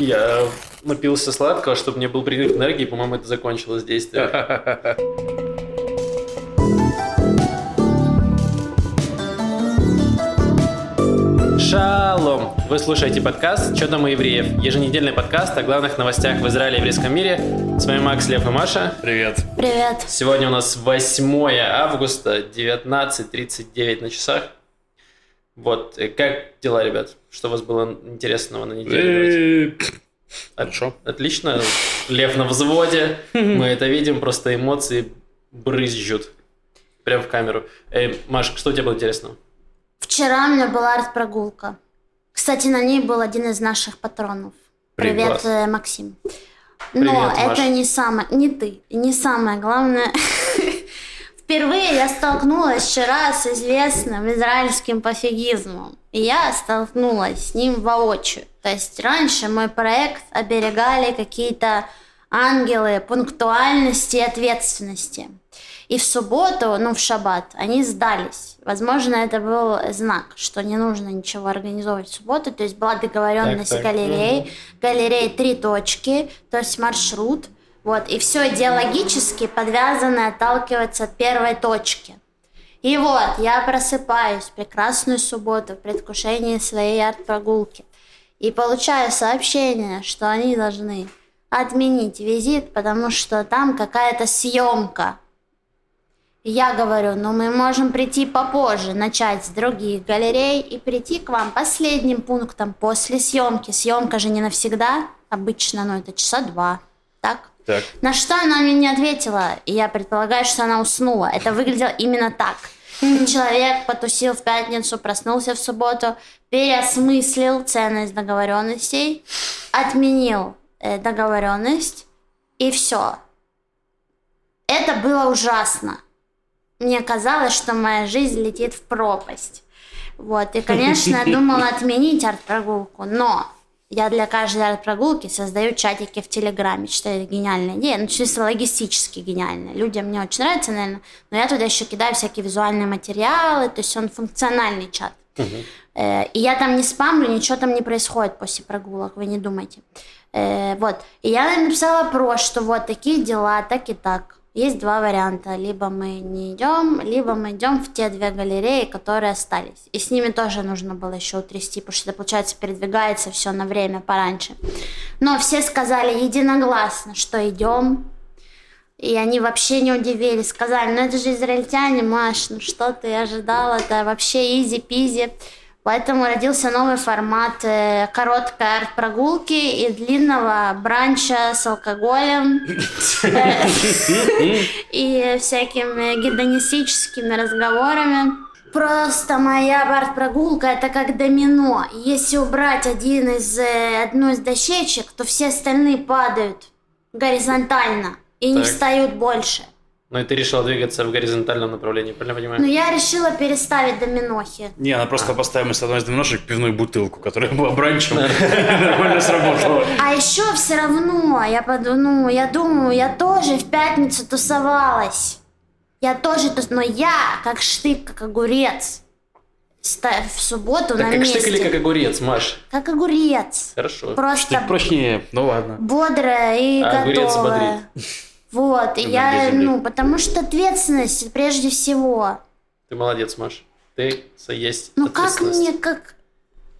Я напился сладкого, чтобы мне был прилив энергии, по-моему, это закончилось действие. Шалом! Вы слушаете подкаст «Что там у евреев?» Еженедельный подкаст о главных новостях в Израиле и еврейском мире. С вами Макс, Лев и Маша. Привет. Привет. Сегодня у нас 8 августа, 19.39 на часах. Вот, э, как дела, ребят? Что у вас было интересного на неделе? Э, Хорошо. Отлично. Лев на взводе. Мы это видим, просто эмоции брызжут. Прям в камеру. Эй, Маш, что у тебя было интересного? Вчера у меня была арт-прогулка. Кстати, на ней был один из наших патронов. Привет, Класс. э, Максим. Но Привет, это не самое, не ты, не самое главное. Впервые я столкнулась вчера с известным израильским пофигизмом. И я столкнулась с ним воочию. То есть раньше мой проект оберегали какие-то ангелы пунктуальности и ответственности. И в субботу, ну в шаббат, они сдались. Возможно, это был знак, что не нужно ничего организовывать в субботу. То есть была договоренность Так, так. галереей. Галереи три точки, то есть маршрут. Вот, и все идеологически подвязано и отталкивается от первой точки. И вот, я просыпаюсь в прекрасную субботу в предвкушении своей арт-прогулки. И получаю сообщение, что они должны отменить визит, потому что там какая-то съемка. Я говорю, ну мы можем прийти попозже, начать с других галерей и прийти к вам последним пунктом после съемки. Съемка же не навсегда, обычно, ну это часа два, так? Так. На что она мне не ответила, и я предполагаю, что она уснула. Это выглядело именно так. Человек потусил в пятницу, проснулся в субботу, переосмыслил ценность договоренностей, отменил э, договоренность, и все. Это было ужасно. Мне казалось, что моя жизнь летит в пропасть. Вот, и, конечно, я думала отменить арт-прогулку, но я для каждой арт-прогулки создаю чатики в Телеграме. Считаю, это гениальная идея. Ну, чисто логистически гениальная. Людям мне очень нравится, наверное. Но я туда еще кидаю всякие визуальные материалы. То есть он функциональный чат. Э, И я там не спамлю, ничего там не происходит после прогулок, вы не думайте. Э, Вот. И я написала опрос, что вот такие дела, так и так. Есть два варианта. Либо мы не идем, либо мы идем в те две галереи, которые остались. И с ними тоже нужно было еще утрясти, потому что это, получается, передвигается все на время пораньше. Но все сказали единогласно, что идем. И они вообще не удивились, сказали, ну это же израильтяне, Маш, ну что ты ожидал, это вообще изи-пизи. Поэтому родился новый формат э, короткой арт-прогулки и длинного бранча с алкоголем э, и всякими гедонистическими разговорами. Просто моя арт-прогулка это как домино. Если убрать один из, э, одну из дощечек, то все остальные падают горизонтально и не встают больше. Ну и ты решила двигаться в горизонтальном направлении, правильно понимаю? Но я решила переставить доминохи. Не, она просто поставила с одной из доминошек пивную бутылку, которая была бранчем. Нормально сработала. А еще все равно, я ну, я думаю, я тоже в пятницу тусовалась. Я тоже тус... но я как штык, как огурец. В субботу Так на как месте. штык или как огурец, Маш? Как огурец. Хорошо. Просто Штык прочнее, ну ладно. бодрая и А огурец готовая. Вот, и я, ну, потому что ответственность прежде всего. Ты молодец, Маш. Ты есть Ну как мне, как...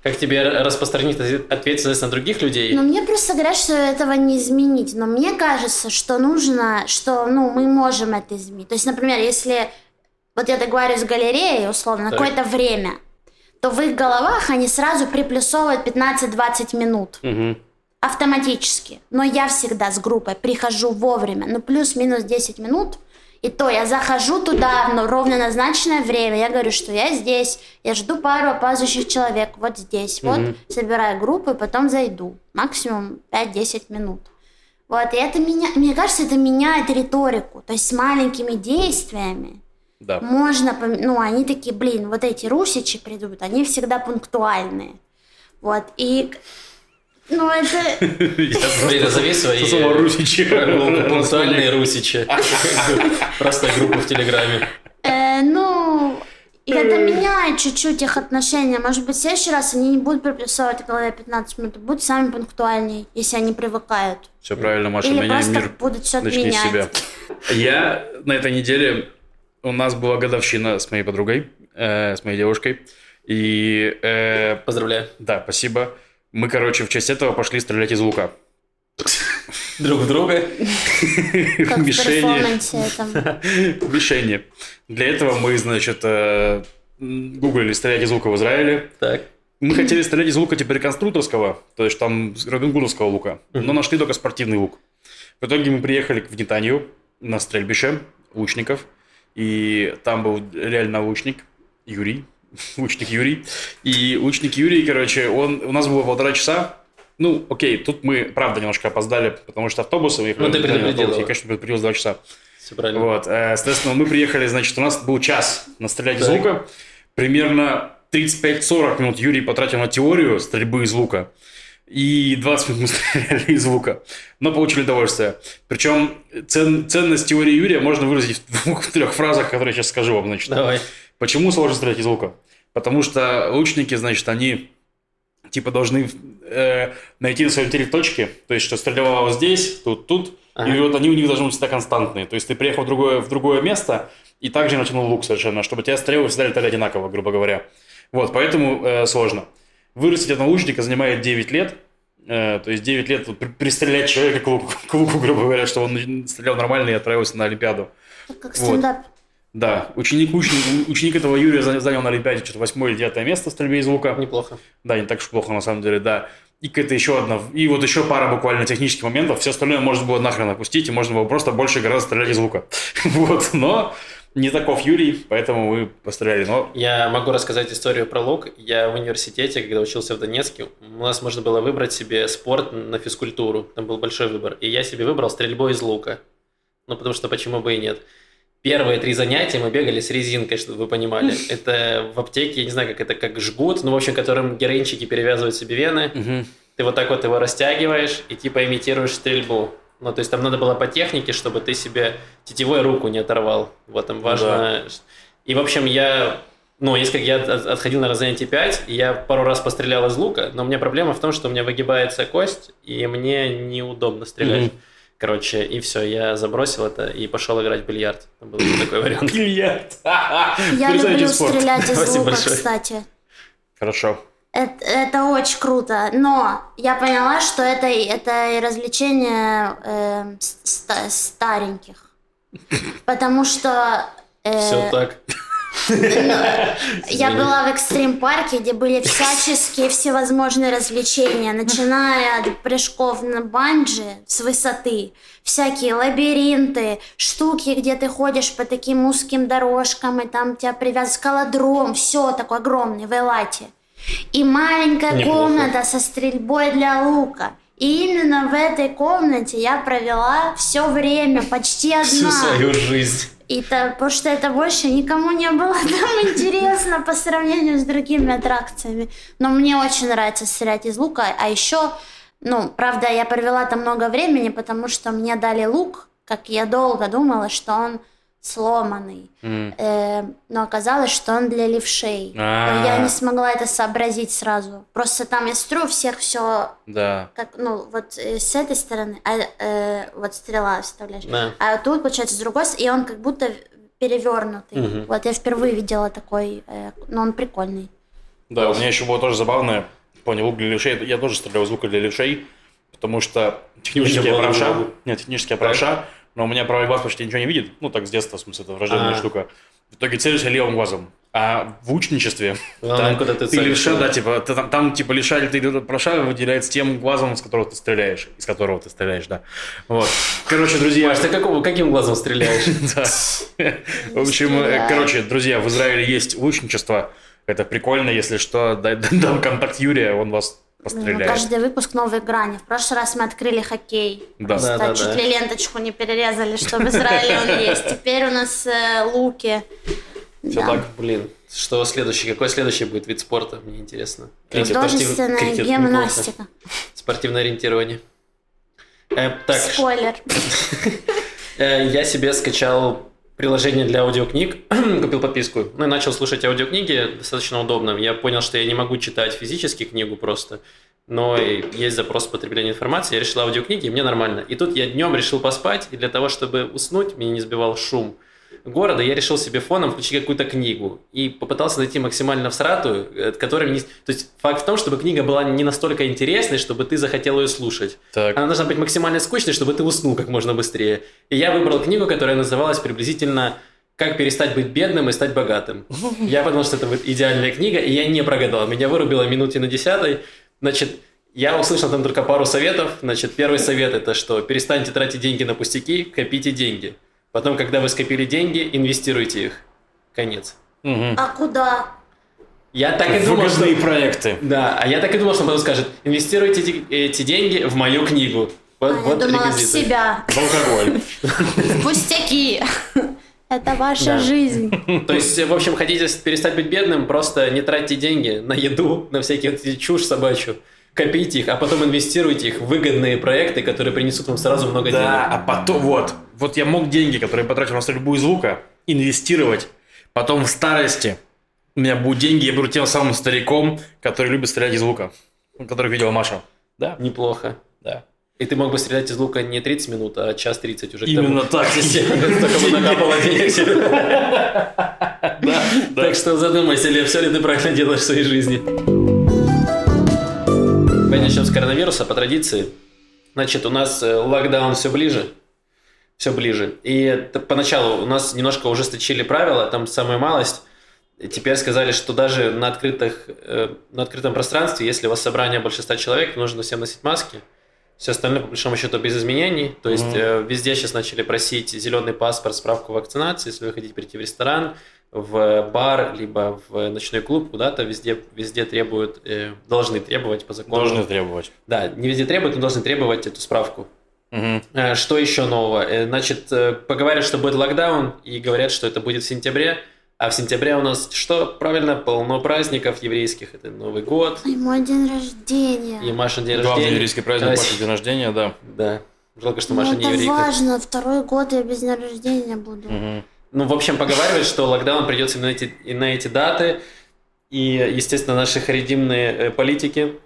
Как тебе распространить ответственность на других людей? Ну, мне просто говорят, что этого не изменить. Но мне кажется, что нужно, что, ну, мы можем это изменить. То есть, например, если вот я договариваюсь с галереей, условно, какое-то время, то в их головах они сразу приплюсовывают 15-20 минут Мгм. Автоматически. Но я всегда с группой прихожу вовремя, ну, плюс-минус 10 минут. И то я захожу туда ну, ровно назначенное время. Я говорю, что я здесь, я жду пару опаздывающих человек вот здесь. Вот собираю группу и потом зайду. Максимум 5-10 минут. Вот, и это меня, мне кажется, это меняет риторику. То есть с маленькими действиями Да. можно, ну, они такие, блин, вот эти русичи придут, они всегда пунктуальные. Вот, и, ну, это, Смотри, назови свои пунктуальные русичи. Просто группа в Телеграме. э, ну, И это меняет чуть-чуть их отношения. Может быть, в следующий раз они не будут приплюсовывать в голове 15 минут, а будут сами пунктуальнее, если они привыкают. Все правильно, Маша, Или меняй просто мир. будут все Начни менять. себя. Я на этой неделе, у нас была годовщина с моей подругой, э, с моей девушкой. И, э, Поздравляю. да, спасибо. Мы, короче, в честь этого пошли стрелять из лука. Друг друга. Мишени. Мишени. Для этого мы, значит, э, гуглили стрелять из лука в Израиле. Так. Мы хотели стрелять из лука теперь конструкторского, то есть там с Робин Гудовского лука, но нашли только спортивный лук. В итоге мы приехали в Нетанию на стрельбище лучников, и там был реально лучник Юрий, лучник Юрий. И лучник Юрий, короче, он, у нас было полтора часа, ну, окей, тут мы, правда, немножко опоздали, потому что автобусы выехали. Ну, ты на предупредил. Я, конечно, предупредил два часа. Все правильно. Вот, э, соответственно, мы приехали, значит, у нас был час настрелять из Так. лука. Примерно 35-40 минут Юрий потратил на теорию стрельбы из лука. И 20 минут мы стреляли из лука. Но получили удовольствие. Причем цен- ценность теории Юрия можно выразить в двух-трех фразах, которые я сейчас скажу вам, значит. Давай. Почему сложно стрелять из лука? Потому что лучники, значит, они типа должны э, найти на своем теле точки, то есть что стреляла вот здесь, тут, тут, Ага. и вот они у них должны быть всегда константные. То есть ты приехал в другое, в другое место и также натянул лук совершенно, чтобы тебя стрелы всегда летали одинаково, грубо говоря. Вот, поэтому э, сложно. Вырастить одного лучника занимает 9 лет, э, то есть 9 лет вот при- пристрелять человека к луку, к луку, грубо говоря, чтобы он стрелял нормально и отправился на Олимпиаду. Как Вот. стендап. Да, ученик, ученик, ученик этого Юрия заня- занял на Олимпиаде что-то восьмое или девятое место в стрельбе из лука. Неплохо. Да, не так уж плохо на самом деле, да. И какая-то еще одна, и вот еще пара буквально технических моментов, все остальное можно было нахрен опустить, и можно было просто больше гораздо стрелять из лука. Вот, но не таков Юрий, поэтому мы постреляли. Но Я могу рассказать историю про лук. Я в университете, когда учился в Донецке, у нас можно было выбрать себе спорт на физкультуру. Там был большой выбор. И я себе выбрал стрельбу из лука. Ну, потому что почему бы и нет. Первые три занятия мы бегали с резинкой, чтобы вы понимали. Это в аптеке, я не знаю, как это, как жгут, ну, в общем, которым героинчики перевязывают себе вены. Ты вот так вот его растягиваешь и типа имитируешь стрельбу. Ну, то есть там надо было по технике, чтобы ты себе тетевой руку не оторвал. Вот там важно. И, в общем, я... Ну, если как я от- отходил на занятие 5, и я пару раз пострелял из лука, но у меня проблема в том, что у меня выгибается кость, и мне неудобно стрелять. Мгм. Короче, и все, я забросил это и пошел играть в бильярд. Был такой вариант. Бильярд. Я люблю стрелять из лука, кстати. Хорошо. Это, это очень круто, но я поняла, что это, это и развлечение э, ста- стареньких. Потому что э, Все так. Я была в экстрим-парке, где были всяческие всевозможные развлечения, начиная от прыжков на банджи с высоты, всякие лабиринты, штуки, где ты ходишь по таким узким дорожкам, и там тебя привязывают скалодром, все такое огромное в Элате. И маленькая Неплохо. комната со стрельбой для лука. И именно в этой комнате я провела все время, почти Всю одна. свою жизнь. И то, потому что это больше никому не было там интересно по сравнению с другими аттракциями. Но мне очень нравится стрелять из лука. А еще, ну, правда, я провела там много времени, потому что мне дали лук, как я долго думала, что он сломанный. М. Э, но оказалось, что он для левшей. Но А. я не смогла это сообразить сразу. Просто там я строю всех все Да. как, ну, вот э, с этой стороны, а, э, вот стрела вставляешь. Да. А тут, получается, с другой стороны, и он как будто перевернутый. Мгм. Вот я впервые видела такой, э, но он прикольный. Да, у меня еще было тоже забавное. Понял, лук для левшей. Я тоже стрелял из лука для левшей, потому что технически Не я было правша. Нет, технически я правша, но у меня правый глаз почти ничего не видит. Ну, так с детства, в смысле, это врожденная А. штука. В итоге целюсь я левым глазом. А в ученичестве Главное, там куда ты ты целишься. левша, да, типа, ты там, там, типа левша или ты правша выделяется тем глазом, с которого ты стреляешь. Из которого ты стреляешь, да. Вот. Короче, друзья... Маш, ты какого, каким глазом стреляешь? Да. В общем, э, короче, друзья, в Израиле есть лучничество. Это прикольно, если что, дай- дам контакт Юрия, он вас Ну, постреляет. каждый выпуск новые грани. В прошлый раз мы открыли хоккей. Да. Просто Да, да, чуть да. ли ленточку не перерезали, что в Израиле он есть. Теперь у нас э, луки. Все Да. так, блин. Что следующий? Какой следующий будет вид спорта? Мне интересно. Э, Художественная крикет, гимнастика. неплохо. Спортивное ориентирование. Э, так, Спойлер. э, я себе скачал приложение для аудиокниг, купил подписку, ну и начал слушать аудиокниги, достаточно удобно. Я понял, что я не могу читать физически книгу просто, но есть запрос потребления информации, я решил аудиокниги, и мне нормально. И тут я днем решил поспать, и для того, чтобы уснуть, меня не сбивал шум – города, я решил себе фоном включить какую-то книгу и попытался найти максимально всратую, э, которая не... То есть факт в том, чтобы книга была не настолько интересной, чтобы ты захотел ее слушать. Так. Она должна быть максимально скучной, чтобы ты уснул как можно быстрее. И я выбрал книгу, которая называлась приблизительно «Как перестать быть бедным и стать богатым». Я подумал, что это будет идеальная книга, и я не прогадал. Меня вырубило минуте на десятой. Значит, я услышал там только пару советов. Значит, первый совет это что перестаньте тратить деньги на пустяки, копите деньги. Потом, когда вы скопили деньги, инвестируйте их. Конец. Угу. А куда? Я так и думал, что... проекты. Да, а я так и думал, что он потом скажет, инвестируйте эти, деньги в мою книгу. Вот, а вот я думала, в себя. В алкоголь. Пустяки. Это ваша жизнь. То есть, в общем, хотите перестать быть бедным, просто не тратьте деньги на еду, на всякие чушь собачью копите их, а потом инвестируйте их в выгодные проекты, которые принесут вам сразу много да, денег. Да, а потом вот, вот я мог деньги, которые потратил на стрельбу из лука, инвестировать, потом в старости у меня будут деньги, я буду тем самым стариком, который любит стрелять из лука, который видела Маша. Да. Неплохо. Да. И ты мог бы стрелять из лука не 30 минут, а час 30 уже. Именно так. Только бы накапало денег себе. Так что задумайся, Лев, все ли ты правильно делаешь в своей жизни. Давай начнем с коронавируса по традиции. Значит, у нас э, локдаун все ближе. Все ближе. И поначалу у нас немножко ужесточили правила, там самая малость. И теперь сказали, что даже на, открытых, э, на открытом пространстве, если у вас собрание больше 100 человек, нужно всем носить маски. Все остальное, по большому счету, без изменений. То есть mm-hmm. везде сейчас начали просить зеленый паспорт, справку вакцинации, если вы хотите прийти в ресторан в бар, либо в ночной клуб, куда-то везде, везде требуют, э, должны требовать по закону. Должны требовать. Да, не везде требуют, но должны требовать эту справку. Угу. Э, что еще нового? Э, значит, э, поговорят, что будет локдаун, и говорят, что это будет в сентябре. А в сентябре у нас что? Правильно, полно праздников еврейских. Это Новый год. И мой день рождения. И Маша день Главный рождения. еврейский праздник, Маша день рождения, да. Да. Жалко, что Маша ну, не еврейка. это важно. Второй год я без дня рождения буду. Угу. Ну, в общем, поговаривают, что локдаун придется на эти, и на эти даты. И, естественно, наши харидимные политики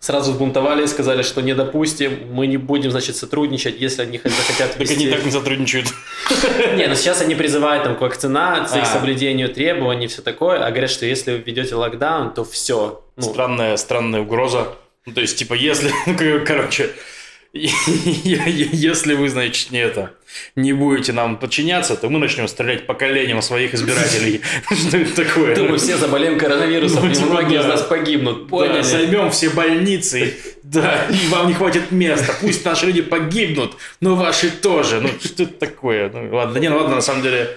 сразу сбунтовали и сказали, что не допустим, мы не будем, значит, сотрудничать, если они захотят вести... Так они так не сотрудничают. Не, ну сейчас они призывают там к вакцинации, к соблюдению требований, все такое, а говорят, что если вы введете локдаун, то все. Ну. Странная, странная угроза. Ну, то есть, типа, если, короче, Если вы, значит, не это, не будете нам подчиняться, то мы начнем стрелять по коленям своих избирателей. Что это такое? Мы все заболеем коронавирусом, ну, и типа, многие из нас погибнут. Поняли? Займем все больницы, да, и вам не хватит места. Пусть наши люди погибнут, но ваши тоже. Ну, что это такое? Ну, ладно, не, ну ладно, на самом деле,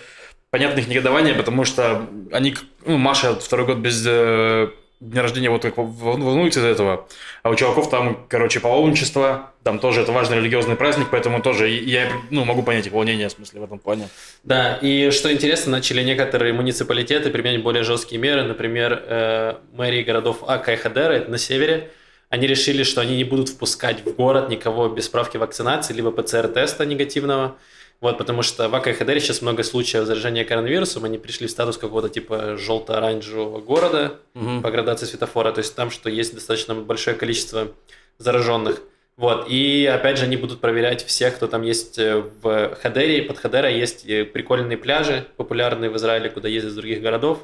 понятно их негодование, потому что они, ну, Маша второй год без э, дня рождения вот как волнуется из этого. А у чуваков там, короче, паломничество, там тоже это важный религиозный праздник, поэтому тоже я ну, могу понять их волнение, в смысле, в этом плане. Да, и что интересно, начали некоторые муниципалитеты применять более жесткие меры, например, э, мэрии городов Ака и Хадера, на севере, они решили, что они не будут впускать в город никого без справки вакцинации, либо ПЦР-теста негативного, вот, потому что в Хадере сейчас много случаев заражения коронавирусом, они пришли в статус какого-то типа желто-оранжевого города угу. по градации светофора, то есть там, что есть достаточно большое количество зараженных. Вот, и опять же они будут проверять всех, кто там есть э, в Хадере. Под Хадера есть э, прикольные пляжи, популярные в Израиле, куда ездят из других городов.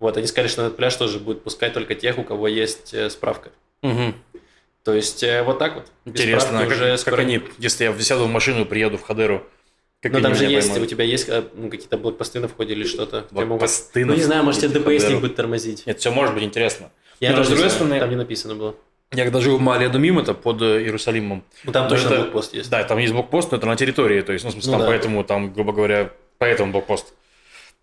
Вот, они сказали, что на этот пляж тоже будет пускать только тех, у кого есть э, справка. Угу. То есть вот так вот. Интересно, а как, уже скоро... как они, если я сяду в машину и приеду в Хадеру, как Но там же есть, поймут. у тебя есть э, ну, какие-то блокпосты на входе или что-то. Блокпосты Ну, не знаю, может, тебе ДПСник будет тормозить. Нет, все может быть интересно. Я тоже с другой стороны, там не написано было. Я когда жил в Маале Думим, это под э, Иерусалимом. Ну, там точно это, блокпост есть. Да, там есть блокпост, но это на территории. То есть, ну, в смысле, ну, там да. поэтому, там, грубо говоря, поэтому блокпост.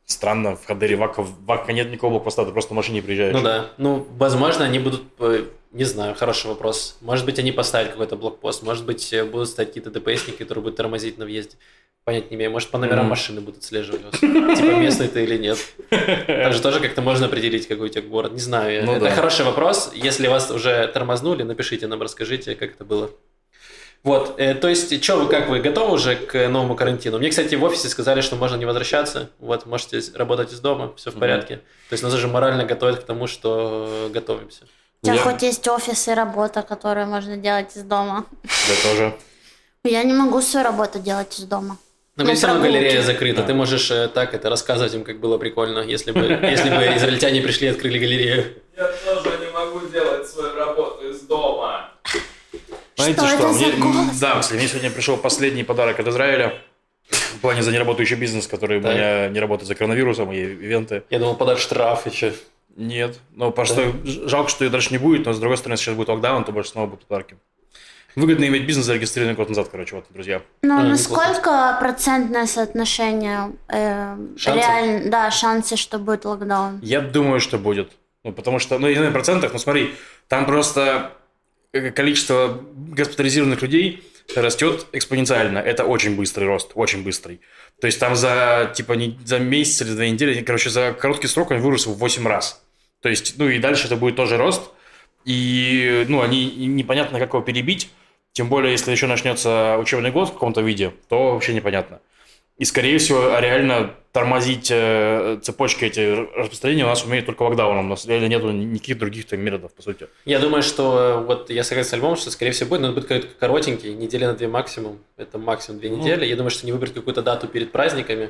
Странно, в Хадере Вака, Вака нет никакого блокпоста, ты просто в машине приезжаешь. Ну да, ну, возможно, они будут, э, не знаю, хороший вопрос. Может быть, они поставят какой-то блокпост, может быть, будут стоять какие-то ДПСники, которые будут тормозить на въезде понять не имею. Может, по номерам mm. машины будут отслеживать вас. Типа, местный ты или нет. Там же тоже как-то можно определить, какой у тебя город. Не знаю. Ну, это да. хороший вопрос. Если вас уже тормознули, напишите нам, расскажите, как это было. Вот, э, то есть, что вы, как вы, готовы уже к новому карантину? Мне, кстати, в офисе сказали, что можно не возвращаться, вот, можете работать из дома, все в Мгм. порядке. То есть, нас уже морально готовят к тому, что готовимся. У тебя Я- хоть есть офис и работа, которую можно делать из дома. Я тоже. Я не могу свою работу делать из дома. Но Ну, ну, все равно галерея закрыта, Да. ты можешь э, так это рассказывать им, как было прикольно, если бы, если бы израильтяне пришли и открыли галерею. Я тоже не могу делать свою работу из дома. Знаете Что что? это за Мне-? Да, мне сегодня пришел последний подарок от Израиля. В плане за неработающий бизнес, который у Так. меня не работает за коронавирусом и ивенты. Я думал, подать штраф еще. Нет. Ну, просто ж- жалко, что ее дальше не будет, но с другой стороны, сейчас будет локдаун, то больше снова будут подарки. Выгодно иметь бизнес зарегистрированный год назад, короче, вот, друзья. Ну, А, насколько процентное соотношение э, реально, да, шансы, что будет локдаун? Я думаю, что будет. Ну, потому что, ну, я в процентах, но смотри, там просто э, количество госпитализированных людей растет экспоненциально. Это очень быстрый рост, очень быстрый. То есть там за, типа, не, за месяц или за две недели, короче, за короткий срок он вырос в 8 раз. То есть, ну, и дальше это будет тоже рост. И, ну, они непонятно, как его перебить. Тем более, если еще начнется учебный год в каком-то виде, то вообще непонятно. И, скорее всего, реально тормозить э, цепочки эти распространения у нас умеет только локдауном. У нас реально нету никаких других там методов, по сути. Я думаю, что э, вот я согласен с Альбомом, что скорее всего будет, но это будет коротенький, недели на две максимум. Это максимум две Ну. недели. Я думаю, что не выбрать какую-то дату перед праздниками.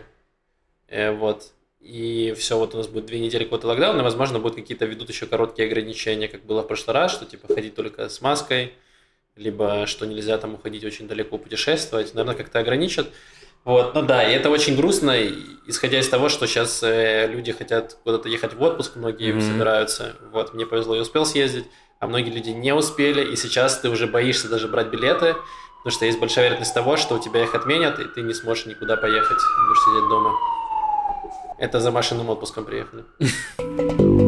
Э, вот. И все, вот у нас будет две недели какого-то локдауна, и, возможно, будут какие-то ведут еще короткие ограничения, как было в прошлый раз, что типа ходить только с маской, либо что нельзя там уходить очень далеко путешествовать. Наверное, как-то ограничат. Вот, ну да, и это очень грустно, исходя из того, что сейчас э, люди хотят куда-то ехать в отпуск, многие Мгм. собираются. Вот, мне повезло, я успел съездить, а многие люди не успели, и сейчас ты уже боишься даже брать билеты, потому что есть большая вероятность того, что у тебя их отменят, и ты не сможешь никуда поехать, будешь сидеть дома. Это за Машиным отпуском приехали.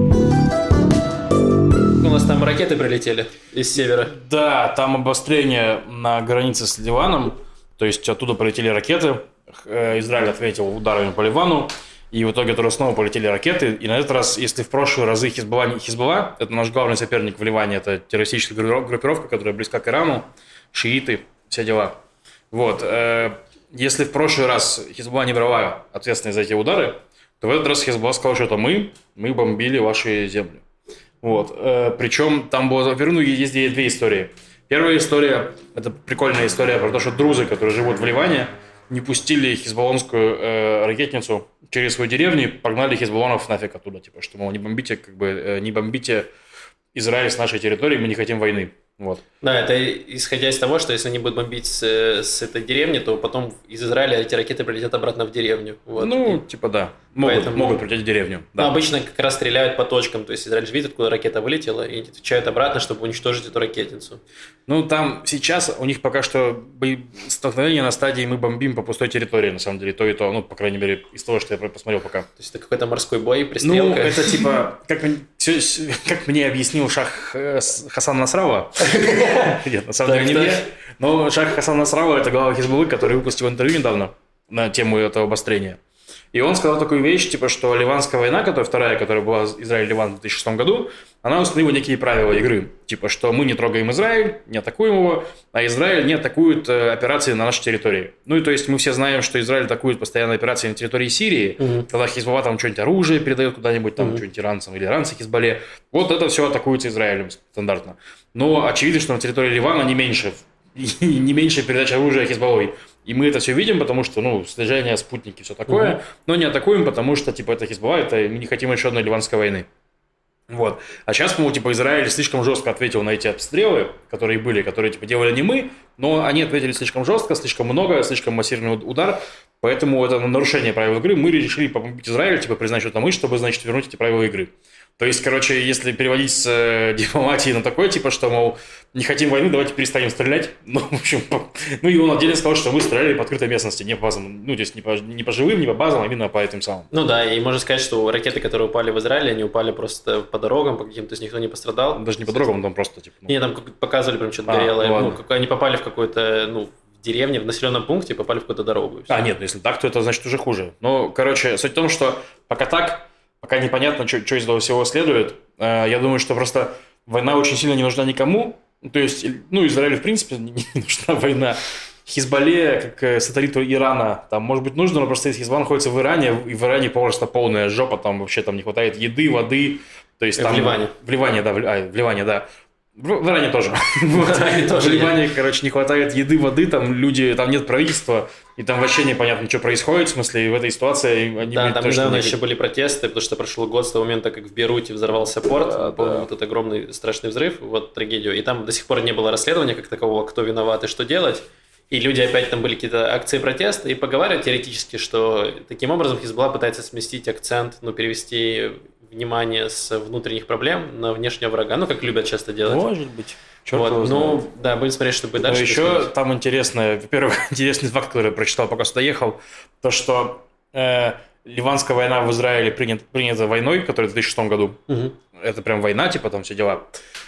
Нас там ракеты прилетели из севера. Да, там обострение на границе с Ливаном, то есть оттуда полетели ракеты, Э, Израиль ответил ударами по Ливану, и в итоге туда снова полетели ракеты, и на этот раз, если в прошлые разы Хизбалла, Хизбалла это наш главный соперник в Ливане, это террористическая группиров- группировка, которая близка к Ирану, шииты, все дела. Вот, э, если в прошлый раз Хизбалла не брала ответственность за эти удары, то в этот раз Хизбалла сказал, что это мы, мы бомбили ваши земли. Вот. э, Причем там было, ну, есть две истории. Первая история, это прикольная история про то, что друзы, которые живут в Ливане, не пустили хизбаллонскую э, ракетницу через свою деревню и погнали хизбаллонов нафиг оттуда. Типа, что, мол, не бомбите, как бы, э, не бомбите Израиль с нашей территории, мы не хотим войны. Вот. Да, это исходя из того, что если они будут бомбить с, с этой деревни, то потом из Израиля эти ракеты прилетят обратно в деревню. Вот. Ну, И- типа, да. Могут, Поэтому- могут прилететь в деревню. Да. обычно как раз стреляют по точкам, то есть Израиль же видит, откуда ракета вылетела, и отвечают обратно, чтобы уничтожить эту ракетницу. Ну, там сейчас у них пока что столкновение на стадии мы бомбим по пустой территории, на самом деле, то и то, ну, по крайней мере, из того, что я посмотрел пока. То есть это какой-то морской бой, Ну, пристрелка. это типа, как, с- как мне объяснил Шах э, Хасан Насрава. Нет, на самом деле не мне. Но Шах Хасан Насрава это глава Хизбаллы, который выпустил интервью недавно на тему этого обострения. И он сказал такую вещь, типа, что Ливанская война, которая вторая, которая была Израиль-Ливан в 2006 году, она установила некие правила игры. Типа, что мы не трогаем Израиль, не атакуем его, а Израиль не атакует э, операции на нашей территории. Ну и то есть мы все знаем, что Израиль атакует постоянно операции на территории Сирии, Мгм. когда Хизбалла там что-нибудь оружие передает куда-нибудь, там Мгм. что-нибудь иранцам или иранцы Хизбалле. Вот это все атакуется Израилем стандартно. Но очевидно, что на территории Ливана не меньше, не меньше передача оружия Хизбаллой. И мы это все видим, потому что, ну, слежение, спутники, все такое. Мгм. Но не атакуем, потому что, типа, это Хизбалла, это мы не хотим еще одной ливанской войны. Вот. А сейчас, по типа, Израиль слишком жестко ответил на эти обстрелы, которые были, которые, типа, делали не мы, но они ответили слишком жестко, слишком много, слишком массированный удар, поэтому это нарушение правил игры. Мы решили побомбить Израиль, типа, признать, что это мы, чтобы, значит, вернуть эти правила игры. То есть, короче, если переводить с э, дипломатии на такое, типа, что, мол, не хотим войны, давайте перестанем стрелять. Ну, в общем, по- ну и он отдельно сказал, что мы стреляли по открытой местности, не по базам, ну, здесь не по, не по живым, не по базам, а именно по этим самым. Ну да, и можно сказать, что ракеты, которые упали в Израиле, они упали просто по дорогам, по каким-то, то есть никто не пострадал. Даже не по дорогам, там просто, типа, ну, Не, там показывали прям что-то А, горелое. ну Ну, как они попали в какой-то, ну, в деревне, в населенном пункте, попали в какую-то дорогу. А, нет, ну если так, то это значит уже хуже. Ну, короче, суть в том, что пока так, пока непонятно, что из этого всего следует, э, я думаю, что просто война очень сильно не нужна никому, То есть, ну, Израилю, в принципе, не, нужна война. Хизбалле, как э, сателлиту Ирана, там, может быть, нужно, но просто Хизбалл находится в Иране, и в Иране просто полная жопа, там вообще там не хватает еды, воды, то есть В там... Ливане. В Ливане, да, в, а, в Ливане, да. В, в Иране тоже. Вот. Иране тоже В Ливане, короче, не хватает еды, воды, там люди, там нет правительства, и там вообще непонятно, что происходит, в смысле, в этой ситуации они Да, там недавно не- еще были протесты, потому что прошел год с того момента, как в Бейруте взорвался порт, да. вот этот огромный страшный взрыв, вот трагедию, и там до сих пор не было расследования как такового, кто виноват и что делать, и люди опять там были какие-то акции протеста, и поговаривают теоретически, что таким образом Хизбалла пытается сместить акцент, ну, перевести внимание с внутренних проблем на внешнего врага, ну, как любят часто делать. Может быть. Черт Вот, знает. ну, да, будем смотреть, что будет Но дальше. еще происходить. там интересно, во-первых, интересный факт, который я прочитал, пока сюда ехал, то, что э, Ливанская война в Израиле принят- принята войной, которая в 2006 году. Мгм. Это прям война, типа там все дела.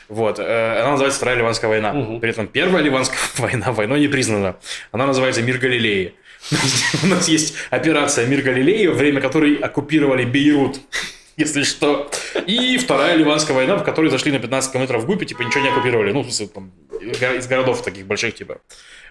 Вот. э, она называется Вторая Ливанская война. Мгм. При этом Первая Ливанская война войной не признана. Она называется Мир Галилеи. У нас есть операция Мир Галилеи, время которой оккупировали Бейрут, если что. И Вторая Ливанская война, в которой зашли на 15 километров вглубь и типа ничего не оккупировали. Ну, в смысле, там, из городов таких больших, типа.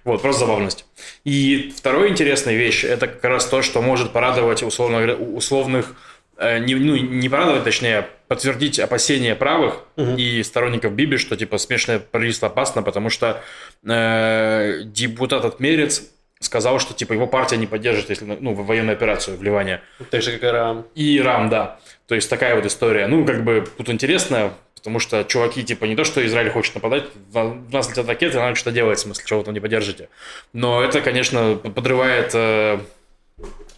Вот, просто забавность. И вторая интересная вещь, это как раз то, что может порадовать условно, условных, э, не, ну, не порадовать, точнее, подтвердить опасения правых Мгм. и сторонников Биби, что, типа, смешанное правительство опасно, потому что э, депутат Отмерец сказал, что, типа, его партия не поддержит, если, ну, военную операцию в Ливане. Так же, как и Рам. И Иран, да. То есть такая вот история. Ну, как бы тут интересно, потому что чуваки, типа, не то, что Израиль хочет нападать, в нас летят ракеты, надо что-то делать, в смысле, чего вы там не поддержите. Но это, конечно, подрывает э,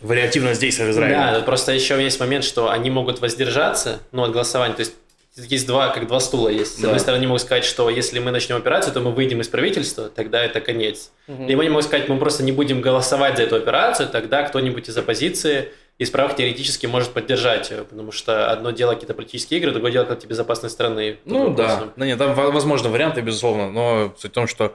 вариативность действия в Израиле. Да, просто еще есть момент, что они могут воздержаться, ну, от голосования. То есть есть два, как два стула есть. С Да. одной стороны, они могут сказать, что если мы начнем операцию, то мы выйдем из правительства, тогда это конец. Либо они могут сказать, мы просто не будем голосовать за эту операцию, тогда кто-нибудь из оппозиции из правых теоретически может поддержать ее, потому что одно дело какие-то политические игры, другое дело как безопасность страны. Ну да, да нет, там во- возможны варианты, безусловно, но суть в том, что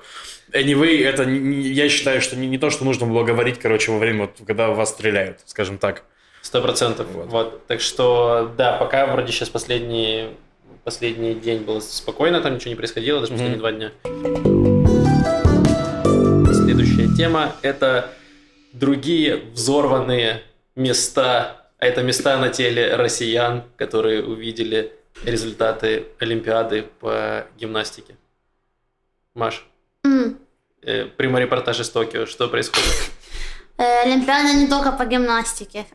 anyway, это я считаю, что не, не то, что нужно было говорить, короче, во время, вот, когда вас стреляют, скажем так. Сто процентов. Вот. Вот. Так что, да, пока вроде сейчас последний, последний день было спокойно, там ничего не происходило, даже последние два дня. Следующая тема – это другие взорванные места. А это места на теле россиян, которые увидели результаты Олимпиады по гимнастике. Маш, М. э, прямой репортаж из Токио. Что происходит? Э, Олимпиада не только по гимнастике.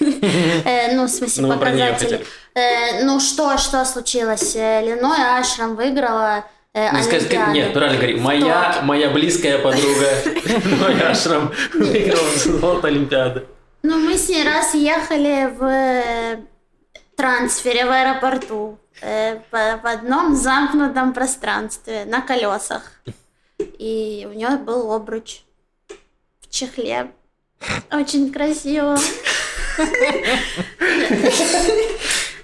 Э, Ну, в смысле, Ну, показатели. Э, Ну, что, что случилось? Э, Леной Ашрам выиграла Ну, скажи, Олимпиаду. нет, правильно говори. Моя, моя близкая подруга Ной Ашрам выиграла золото Олимпиады. Ну, мы с ней раз ехали в трансфере в аэропорту по- в одном замкнутом пространстве на колесах. И у нее был обруч в чехле. Очень красиво.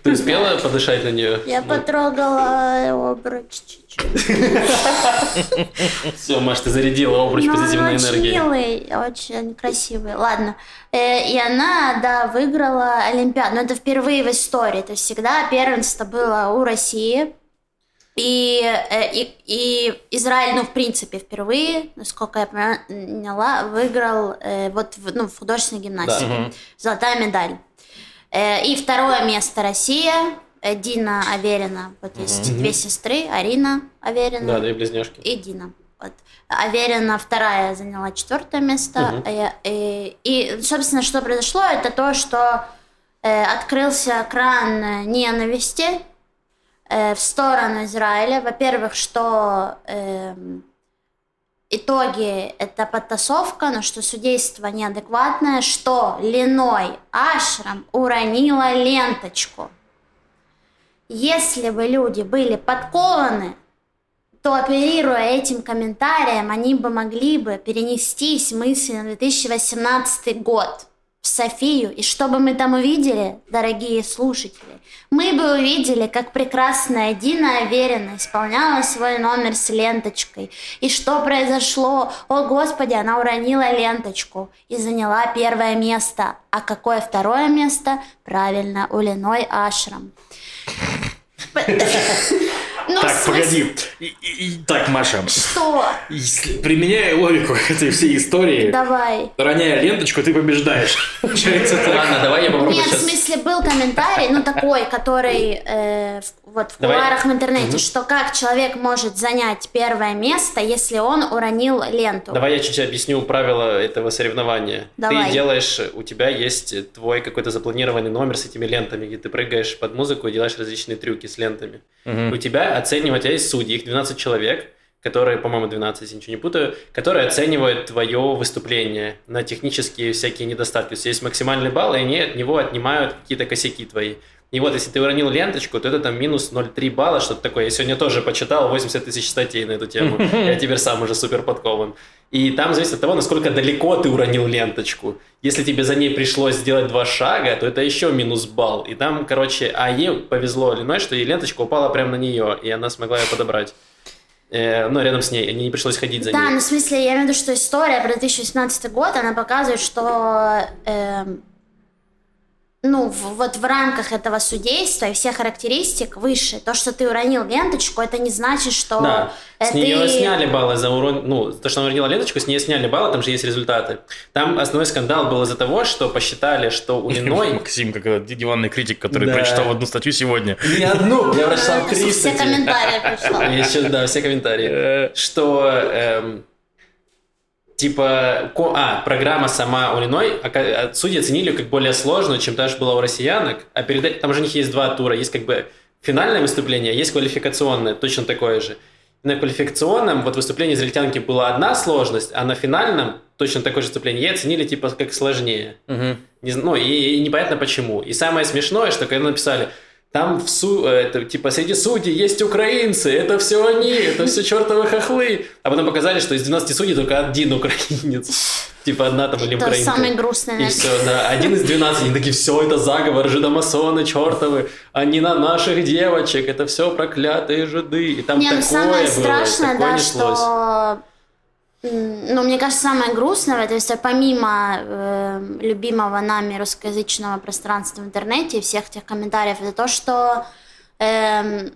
Ты успела подышать на нее? Я потрогала обруч чуть-чуть. Все, Маш, ты зарядила обруч Ну, позитивной энергией. милый, очень красивый. Ладно. Э, И она, да, выиграла Олимпиаду. Но это впервые в истории. То есть всегда первенство было у России. И, э, и, и Израиль, ну, в принципе, впервые, насколько я поняла, выиграл э, вот в, ну, в художественной гимнастике. Мгм. Золотая медаль. Э, И второе место Россия. Дина Аверина. Вот есть две сестры. Арина Аверина Да, две близняшки. и Дина. Вот. Аверина вторая заняла четвертое место. Мгм. Э, э, И, собственно, что произошло, это то, что э, открылся кран ненависти э, в сторону Израиля. Во-первых, что эм, итоги это подтасовка, но что судейство неадекватное, что Леной Ашрам уронила ленточку. Если бы люди были подкованы, то оперируя этим комментарием, они бы могли бы перенестись мысли на 2018 год в Софию. И что бы мы там увидели, дорогие слушатели? Мы бы увидели, как прекрасная Дина Аверина исполняла свой номер с ленточкой. И что произошло? О, Господи, она уронила ленточку и заняла первое место. А какое второе место? Правильно, у Леной Ашрам. Ну, в Так, смысле- погоди. И- и- и- так, Маша, Что? если- применяя логику этой всей истории, Давай. роняя ленточку, ты побеждаешь. Получается так. Ладно, давай я попробую Нет, в смысле, был комментарий, ну такой, который э, вот в Давай. кулуарах в интернете, что как человек может занять первое место, если он уронил ленту. Давай я чуть объясню правила этого соревнования. Давай. Ты делаешь, у тебя есть твой какой-то запланированный номер с этими лентами, где ты прыгаешь под музыку и делаешь различные трюки с лентами. У тебя оценивают, у тебя есть судьи, их 12 человек, которые, по-моему, 12, если ничего не путаю, которые оценивают твое выступление на технические всякие недостатки. То есть есть максимальный балл, и они от него отнимают какие-то косяки твои. И вот, если ты уронил ленточку, то это там минус 0,3 балла, что-то такое. Я сегодня тоже почитал 80 тысяч статей на эту тему. Я теперь сам уже супер подкован. И там зависит от того, насколько далеко ты уронил ленточку. Если тебе за ней пришлось сделать два шага, то это еще минус балл. И там, короче, а ей повезло Леной, что ей ленточка упала прямо на нее, и она смогла ее подобрать. Э, ну, рядом с ней, не пришлось ходить за Да, ней. ну в смысле, я имею в виду, что история про 2018 год, она показывает, что эм, ну, в- вот в рамках этого судейства и всех характеристик выше. То, что ты уронил ленточку, это не значит, что Да, э, с ты- нее сняли баллы за урон... Ну, то, что она уронила ленточку, с нее сняли баллы, там же есть результаты. Там основной скандал был из-за того, что посчитали, что у Леной... Максим, как диванный критик, который Да. прочитал одну статью сегодня. Не одну, я Ну, прочитал это три все комментарии. Еще, да, все комментарии. Что, эм, типа, а, программа сама у а, судьи оценили как более сложную, чем та, что была у россиянок, а перед этим, там же у них есть два тура, есть как бы финальное выступление, а есть квалификационное, точно такое же. На квалификационном вот выступлении израильтянки была одна сложность, а на финальном точно такое же выступление ей оценили типа как сложнее. Не зн- ну, и, и непонятно почему. И самое смешное, что когда написали, там в су, э, это, типа среди судей есть украинцы, это все они, это все чертовы хохлы. А потом показали, что из 12 судей только один украинец. Типа одна там или украинка. самый грустный, И все, да. Один из 12, они такие, все, это заговор, жидомасоны чертовы, они на наших девочек, это все проклятые жиды. И там Не, ну такое самое было, страшное, такое да, неслось. что... Ну, мне кажется, самое грустное в этой истории, помимо э, любимого нами русскоязычного пространства в интернете и всех тех комментариев, это то, что эм,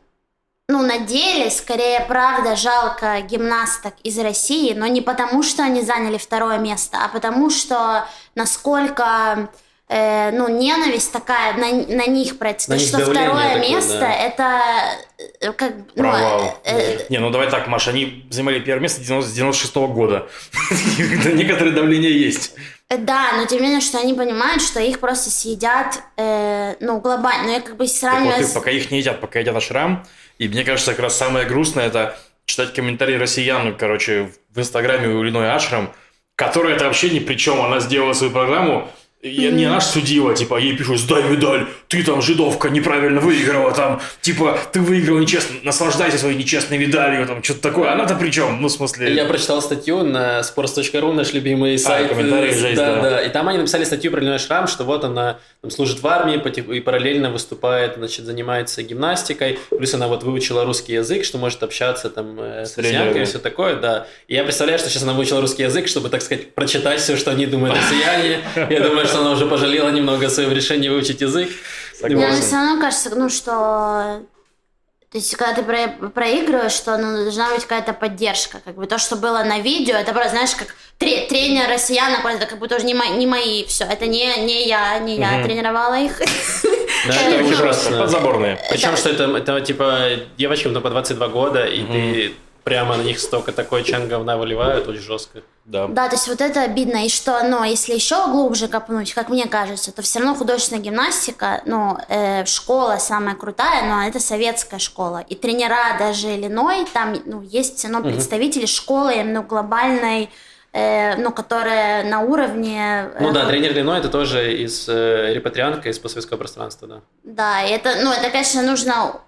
ну, на деле, скорее, правда, жалко гимнасток из России, но не потому, что они заняли второе место, а потому, что насколько э, ну, ненависть такая на, на них проецирована, На них что второе такое, место да. это э, как ну, Провал. э, э, Не, ну давай так, Маша, они занимали первое место с 96 года. Когда Некоторое давление есть. Да, но тем не менее, что они понимают, что их просто съедят, э, ну, глобально. Но я как бы вот, сравниваю... с- пока их не едят, пока едят ашрам. И мне кажется, как раз самое грустное это читать комментарии россиян, короче, в Инстаграме у Ильиной Ашрам, которая это вообще ни при чем. Она сделала свою программу, и не она ж судила, типа, ей пишут, сдай медаль, ты там, жидовка, неправильно выиграла, там, типа, ты выиграл нечестно, наслаждайся своей нечестной медалью, там, что-то такое. Она-то при чем? Ну, в смысле... Я прочитал статью на sports.ru, наш любимый сайт. комментарии жесть, да, да. да. И там они написали статью про Леной Шрам, что вот она там, служит в армии и параллельно выступает, значит, занимается гимнастикой. Плюс она вот выучила русский язык, что может общаться там э, с россиянками и все такое, да. И я представляю, что сейчас она выучила русский язык, чтобы, так сказать, прочитать все, что они думают россияне. Я думаю, что она уже пожалела немного о своем решении выучить язык. Мне Согласен. все равно кажется, ну, что... То есть, когда ты про- проигрываешь, что ну, должна быть какая-то поддержка. Как бы то, что было на видео, это просто, знаешь, как тре- тренер россиян, это как бы тоже не, мои, не мои все. Это не, не я, не я Мгм. тренировала их. Да, Это ужасно. Подзаборные. Причем, что это, это типа девочкам по 22 года, и ты прямо на них столько такой чан говна выливают, очень жестко. Да. Да, то есть вот это обидно. И что, но если еще глубже копнуть, как мне кажется, то все равно художественная гимнастика, ну, э, школа самая крутая, но это советская школа. И тренера даже Иллиной, там ну, есть все равно представители школы именно глобальной, э, ну, которая на уровне... э, Ну да, тренер Лино это тоже из э, репатриантка, из постсоветского пространства, да. Да, и это, ну, это, конечно, нужно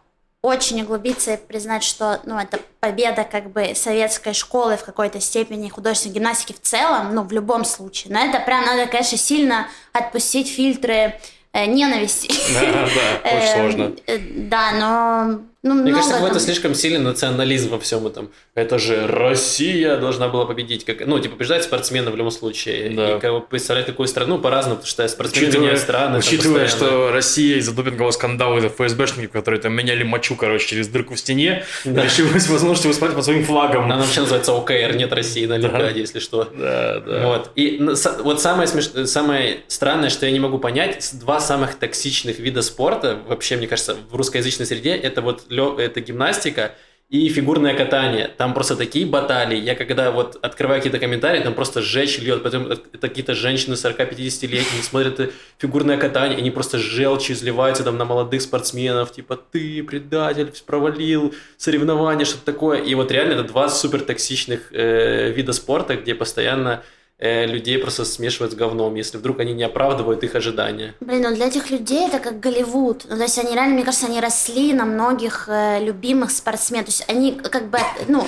очень углубиться и признать, что, ну, это победа как бы советской школы в какой-то степени художественной гимнастики в целом, ну, в любом случае. Но это прям надо, конечно, сильно отпустить фильтры э, ненависти. Да, да, очень Эм, сложно. э, Да, но Ну, Мне кажется, какой-то там. слишком сильный национализм во всем этом. Это же Россия должна была победить. Как, ну, типа, побеждать спортсмены в любом случае. Да. И как бы представлять какую страну по-разному, потому что спортсмены Учитывая, меняют страны. учитывая что Россия из-за допингового скандала из-за ФСБшников, которые там меняли мочу, короче, через дырку в стене, Да. лишилась возможности выступать под своим флагом. Она вообще называется ОКР, нет России на Олимпиаде, если что. Да, да. Вот. И ну, вот самое, смеш... самое странное, что я не могу понять, два самых токсичных вида спорта, вообще, мне кажется, в русскоязычной среде, это вот это гимнастика и фигурное катание. Там просто такие баталии. Я когда вот открываю какие-то комментарии, там просто жечь льет. Потом это какие-то женщины 40-50-летние смотрят фигурное катание, они просто желчью изливаются там на молодых спортсменов. Типа, ты предатель, провалил соревнования, что-то такое. И вот реально это два супер токсичных э, вида спорта, где постоянно э, людей просто смешивают с говном, если вдруг они не оправдывают их ожидания. Блин, ну для этих людей это как Голливуд. Ну, то есть они реально, мне кажется, они росли на многих э, любимых спортсменов. То есть они как бы, ну,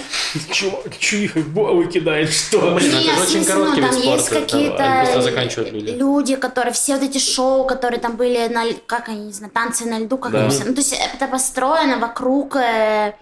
Чувак, чё их в голову кидает, что? Блин, это Нет, же очень смысле, короткий ну, вид там есть спорта, какие-то заканчивают люди. люди, которые все вот эти шоу, которые там были на, как они, не знаю, танцы на льду, как они все. Ну, то есть это построено вокруг э,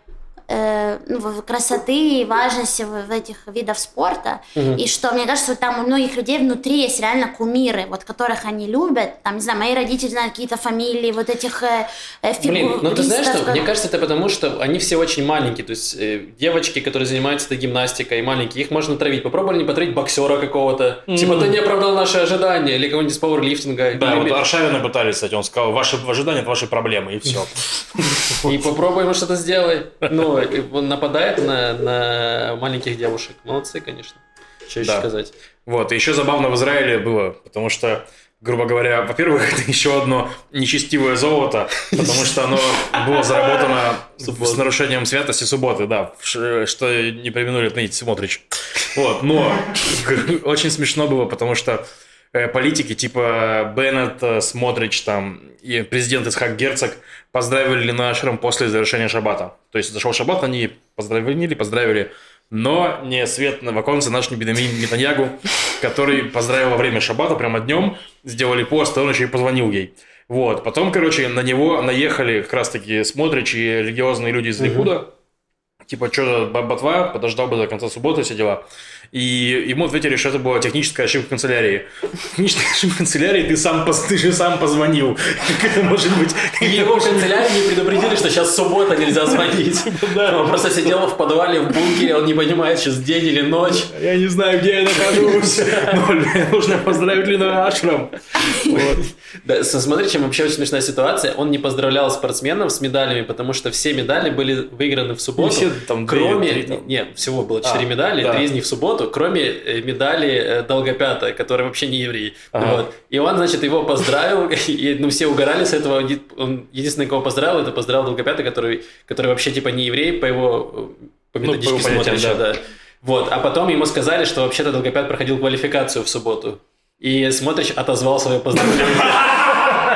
ну, в- красоты и важности в, в этих видов спорта. И что, мне кажется, вот там у многих людей внутри есть реально кумиры, вот которых они любят. Там, не знаю, мои родители знают какие-то фамилии вот этих э, э, Блин, ну ты знаешь, что? как- Мне кажется, это потому, что они все очень маленькие. То есть э, девочки, которые занимаются этой гимнастикой, маленькие, их можно травить. Попробовали не потравить боксера какого-то. Типа, ты не оправдал наши ожидания. Или кого-нибудь из пауэрлифтинга. Да, Или- вот Аршавина пытались, кстати, он сказал, ваши ожидания – это ваши проблемы, и все. И попробуй ему что-то сделай. Ну, он нападает на, на маленьких девушек. Молодцы, конечно. Что еще Да. сказать? Вот, и еще забавно в Израиле было, потому что, грубо говоря, во-первых, это еще одно нечестивое золото, потому что оно было заработано с нарушением святости субботы, да, что не применули отметить Смотрич. Вот, но очень смешно было, потому что политики типа Беннет, э, Смотрич там и президент Исхак Герцог поздравили Лина Ашером после завершения шаббата. То есть зашел шаббат, они поздравили, поздравили, но не свет в оконце наш Бенемин Нетаньягу, который поздравил во время шаббата, прямо днем, сделали пост, он еще и позвонил ей. Вот, потом, короче, на него наехали как раз-таки Смотрич и религиозные люди из Ликуда, типа, что ботва, подождал бы до конца субботы, все дела. И ему ответили, что это была техническая ошибка канцелярии. Техническая ошибка канцелярии, ты, сам, ты же сам позвонил. Как это может быть? Его в канцелярии не предупредили, что сейчас суббота, нельзя звонить. Он просто сидел в подвале, в бункере, он не понимает, сейчас день или ночь. Я не знаю, где я нахожусь. Но нужно поздравить Лину Ашрам. Смотри, чем вообще очень смешная ситуация. Он не поздравлял спортсменов с медалями, потому что все медали были выиграны в субботу. Там кроме... три там. Не, всего было четыре А, медали, да. три из них в субботу, кроме э, медали э, Долгопята, который вообще не еврей. Ага. Вот. И он, значит, его поздравил, и ну, все угорали с этого. Он, единственный, кого поздравил, это поздравил Долгопята, который, который вообще типа не еврей по его э, по Ну, по методичке понятиям, Смотрича, да. да. Вот, а потом ему сказали, что вообще-то Долгопят проходил квалификацию в субботу. И Смотрич отозвал свое поздравление.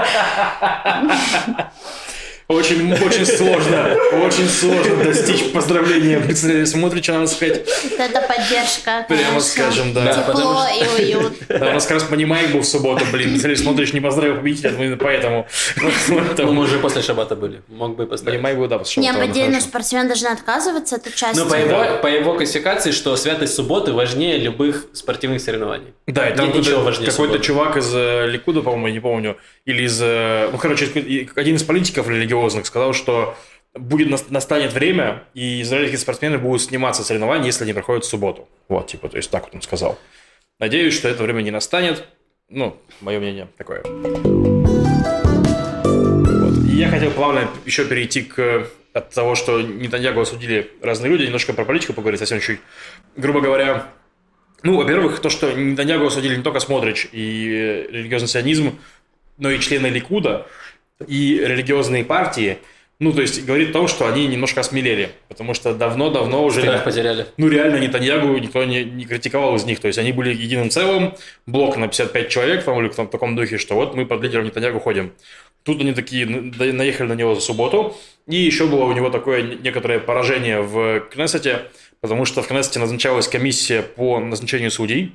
Очень, очень сложно, очень сложно достичь поздравления Смотрича, надо сказать. Вот это поддержка, Прямо конечно. скажем, да. Да, потому Тепло и уют. Да, у нас как раз понимаем был в субботу, блин, председатель Смотрич не поздравил победителя, поэтому. Ну, мы уже после шабата были. Мог бы поставить. Понимаю, его, да, пошел. Не, да, по ну, идее, ну, хорошо. спортсмен должен отказываться от участия. Ну, по его, по его классификации, что святость субботы важнее любых спортивных соревнований. Да, и там какой-то, важнее какой-то субботы. чувак из э, Ликуда, по-моему, я не помню, или из... э, Ну, короче, и один из политиков религиозных сказал, что будет нас- настанет время, и израильские спортсмены будут сниматься с соревнований, если они проходят в субботу. Вот, типа, то есть так вот он сказал. Надеюсь, что это время не настанет. Ну, мое мнение такое. Вот. Я хотел плавно еще перейти к от того, что Нетаньягу осудили разные люди, немножко про политику поговорить совсем чуть. Грубо говоря, ну, во-первых, то, что Нетаньягу осудили не только Смотрич и религиозный сионизм, но и члены Ликуда, и религиозные партии, ну, то есть говорит о том, что они немножко осмелели, потому что давно-давно уже... Страх потеряли. Ну, реально, Нетаньягу никто не, не критиковал из них. То есть они были единым целым, блок на 55 человек, там, или в том- таком духе, что вот мы под лидером Нетаньягу ходим. Тут они такие наехали на него за субботу. И еще было у него такое не- некоторое поражение в Кнессете, потому что в Кнессете назначалась комиссия по назначению судей.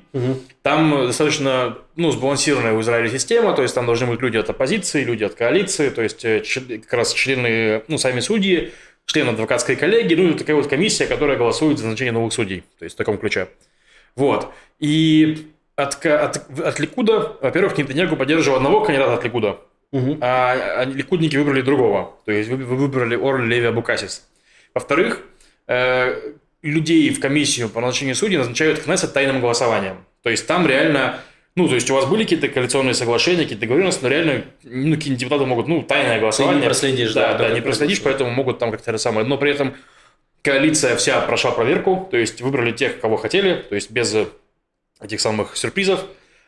Там достаточно ну, сбалансированная в Израиле система, то есть там должны быть люди от оппозиции, люди от коалиции, то есть э, как раз члены, ну, сами судьи, член адвокатской коллегии, ну, и такая вот комиссия, которая голосует за назначение новых судей. То есть в таком ключе. Вот. И от, от, от Ликуда, во-первых, Нетаньягу поддерживал одного кандидата от Ликуда, Мгм. а, а ликудники выбрали другого. То есть вы, вы выбрали Орли Леви Абукасис. Во-вторых, э, людей в комиссию по назначению судей назначают Кнессет тайным голосованием. То есть там реально, ну, то есть у вас были какие-то коалиционные соглашения, какие-то договоренности, но реально, ну, какие-то депутаты могут, ну, тайное голосование. проследишь, да. да, Да, не проследишь, происходит. поэтому могут там как-то это самое. Но при этом коалиция вся прошла проверку, то есть выбрали тех, кого хотели, то есть без этих самых сюрпризов.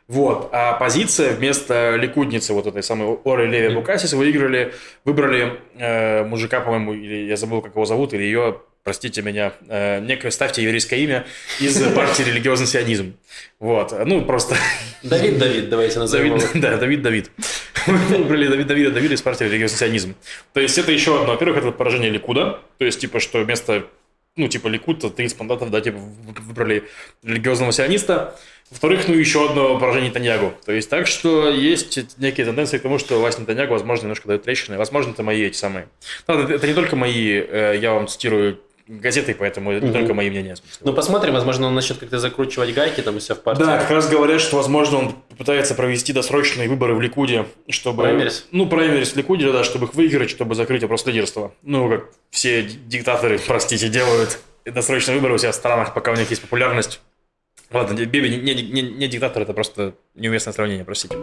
Вот. А оппозиция вместо ликудницы, вот этой самой Оры Леви Букасис, выиграли, выбрали э, мужика, по-моему, или я забыл, как его зовут, или ее, простите меня, э, некое, ставьте еврейское имя, из партии религиозный сионизм. Вот. Ну, просто Давид, Давид, давайте назовем Давид, его. да, Давид Давид. Выбрали Давид Давида Давида из партии религиозный сионизм. То есть это еще одно. Во-первых, это поражение Ликуда. То есть, типа, что вместо, ну, типа, Ликуда 30 мандатов, да, типа, вы- выбрали религиозного сиониста. Во-вторых, ну, еще одно поражение Нетаньягу. То есть, так что есть некие тенденции к тому, что власть Нетаньягу, возможно, немножко дает трещины. Возможно, это мои эти самые. Это, это не только мои, э, я вам цитирую газеты, поэтому это не Мгм. только мои мнения. Ну, посмотрим, возможно, он начнет как-то закручивать гайки там у себя в партии. Да, как раз говорят, что, возможно, он пытается провести досрочные выборы в Ликуде, чтобы... Праймерис? Ну, праймерис в Ликуде, да, чтобы их выиграть, чтобы закрыть вопрос лидерства. Ну, как все ди- диктаторы, простите, делают досрочные выборы у себя в странах, пока у них есть популярность. Ладно, Биби не, не, не- не диктатор, это просто неуместное сравнение, простите.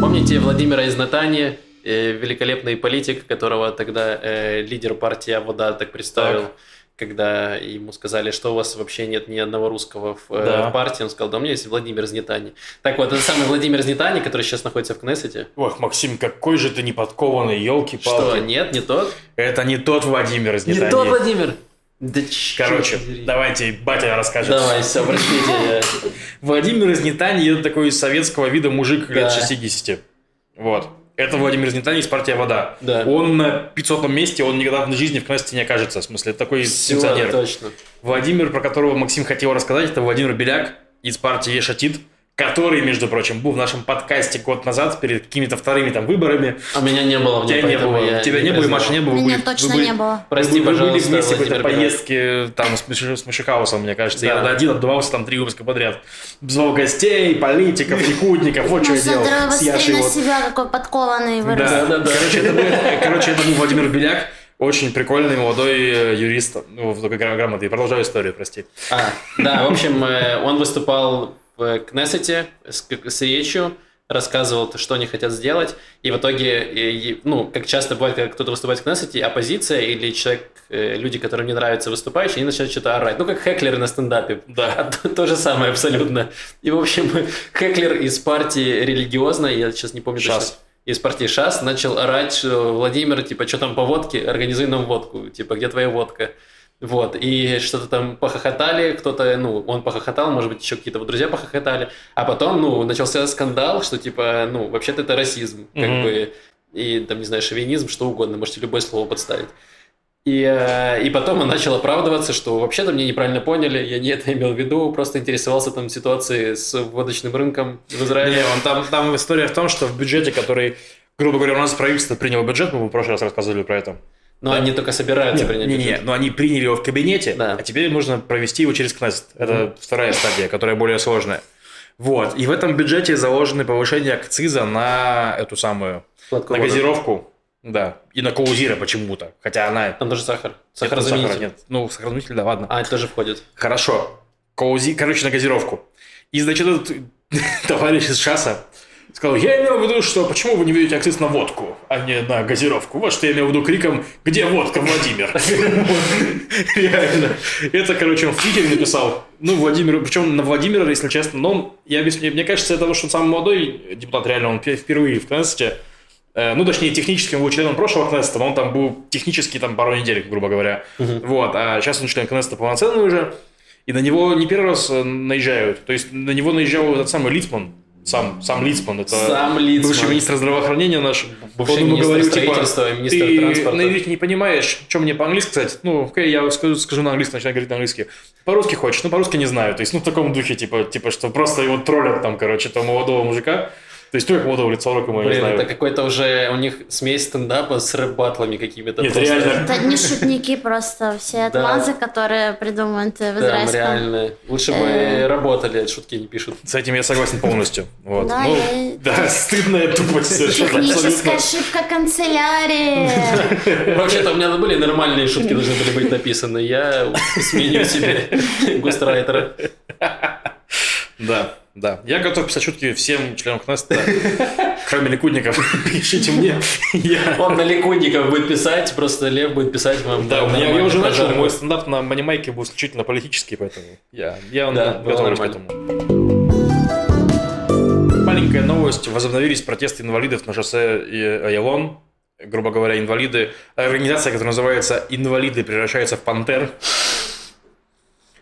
Помните Владимира из Натании, великолепный политик, которого тогда э, лидер партии Авода так представил, Так. когда ему сказали, что у вас вообще нет ни одного русского в, э, Да. в партии, он сказал, да у меня есть Владимир из Нетани. Так вот, это самый Владимир из Нетани, который сейчас находится в Кнессете. Ох, Максим, какой же ты неподкованный, елки Что, нет, не тот? Это не тот Владимир из Не тот Владимир? Да Короче, давайте батя расскажет. Давай, все, простите. Владимир из Нетании это такой советского вида мужик лет Да. 60. Вот. Это Владимир из Нетании из партии «Вода». Да. Он на 500 месте, он никогда в жизни в Кнессете не окажется. В смысле, это такой Всё, пенсионер. точно. Владимир, про которого Максим хотел рассказать, это Владимир Беляк из партии Ешатит, который, между прочим, был в нашем подкасте год назад перед какими-то вторыми там выборами. А меня не было в ней, Тебя не было, я тебя не было, и признал. Маши не было. Меня были- точно были- не было. Прости, вы, вы были пожалуйста, вместе в какой-то поездке там с, с Мишихаусом, мне кажется. Да. Я один отдувался там три выпуска подряд. Звал гостей, политиков, ликудников, вот что я делал с Яшей. на себя, какой подкованный вырос. Да, это был, короче, это был Владимир Беляк, очень прикольный молодой э, юрист, ну, гра- грамотный. Продолжаю историю, прости. А, да, в общем, э, он выступал в Кнессете с, с речью, рассказывал, что они хотят сделать, и в итоге, ну, как часто бывает, когда кто-то выступает в Кнессете, оппозиция или человек, э, люди, которым не нравятся выступающие, они начинают что-то орать. Ну, как хеклеры на стендапе. Да. А то, то же самое абсолютно. И, в общем, хеклер из партии религиозной, я сейчас не помню ШАС. точно, из партии ШАС начал орать, что Владимир, типа, что там по водке, организуй нам водку, типа, где твоя водка? Вот, и что-то там похохотали, кто-то, ну, он похохотал, может быть, еще какие-то его друзья похохотали, а потом, ну, начался скандал, что, типа, ну, вообще-то это расизм, как Мгм. бы, и, там, не знаю, шовинизм, что угодно, можете любое слово подставить. И, э, и потом он начал оправдываться, что вообще-то мне неправильно поняли, я не это имел в виду, просто интересовался там ситуацией с водочным рынком в Израиле. Не, он там, там история в том, что в бюджете, который, грубо говоря, у нас правительство приняло бюджет, мы в прошлый раз рассказывали про это. Но они только собираются принять не, не, но они приняли его в кабинете, Да. а теперь нужно провести его через Кнессет. Это вторая стадия, которая более сложная. Вот. И в этом бюджете заложены повышение акциза на эту самую, Сладкую на газировку. Да. И на коузира почему-то. Хотя она... Там тоже сахар. Нет, Сахарозаменитель. сахара нет. Ну, сахарозаменитель, да, ладно. А, это тоже входит. Хорошо. Коузи, короче, на газировку. И, значит, этот товарищ из ШАСа сказал, я имел в виду, что почему вы не ведете акциз на водку, а не на газировку? Вот что я имел в виду криком, где водка, Владимир? Реально. Это, короче, он в Твиттере написал. Ну, Владимир, причем на Владимира, если честно, но я объясню, мне кажется, это того, что он самый молодой депутат, реально, он впервые в Кнессете. Э, Ну, точнее, технически он был членом прошлого Кнессета, но он там был технически там пару недель, грубо говоря. Вот, а сейчас он член Кнессета полноценный уже. И на него не первый раз э, наезжают. То есть на него наезжал этот самый Лицман. Сам, сам Лицман. Это Сам Лицман. бывший министр здравоохранения наш. Бывший Он ему министр говорил, типа, министр ты транспорта. на иврите не понимаешь, что мне по-английски сказать? Ну, окей, я скажу, скажу на английском, начинаю говорить на английски. По-русски хочешь? Ну, по-русски не знаю. То есть, ну, в таком духе, типа, типа, что просто его троллят там, короче, этого молодого мужика. То есть, как Молдова лицо роком, я не Блин, знаю. это какой-то уже у них смесь стендапа с рэп-батлами какими-то. Нет, просто. реально. Это не шутники просто, все Да. отмазы, которые придумывают в израильском. реально. Лучше бы Э. работали, шутки не пишут. С этим я согласен полностью. Вот. Да, ну, я- да, стыдная тупость совершенно Техническая ошибка канцелярии. Вообще-то у меня были нормальные шутки, должны были быть написаны. Я сменю себе густрайтера. Да, да. Я готов писать шутки всем членам Кнеста, кроме ликудников. Пишите мне. Он на ликудников будет писать, просто Лев будет писать вам. Да, у меня я уже начал, мой стендап на манимайке был исключительно политический, поэтому я, готовлюсь к этому. Маленькая новость. Возобновились протесты инвалидов на шоссе Аялон. Грубо говоря, инвалиды. Организация, которая называется «Инвалиды превращаются в пантер»,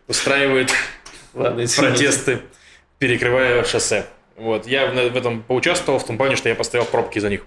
устраивает Ладно, протесты, перекрывая шоссе. Вот. Я в этом поучаствовал в том плане, что я поставил пробки за них.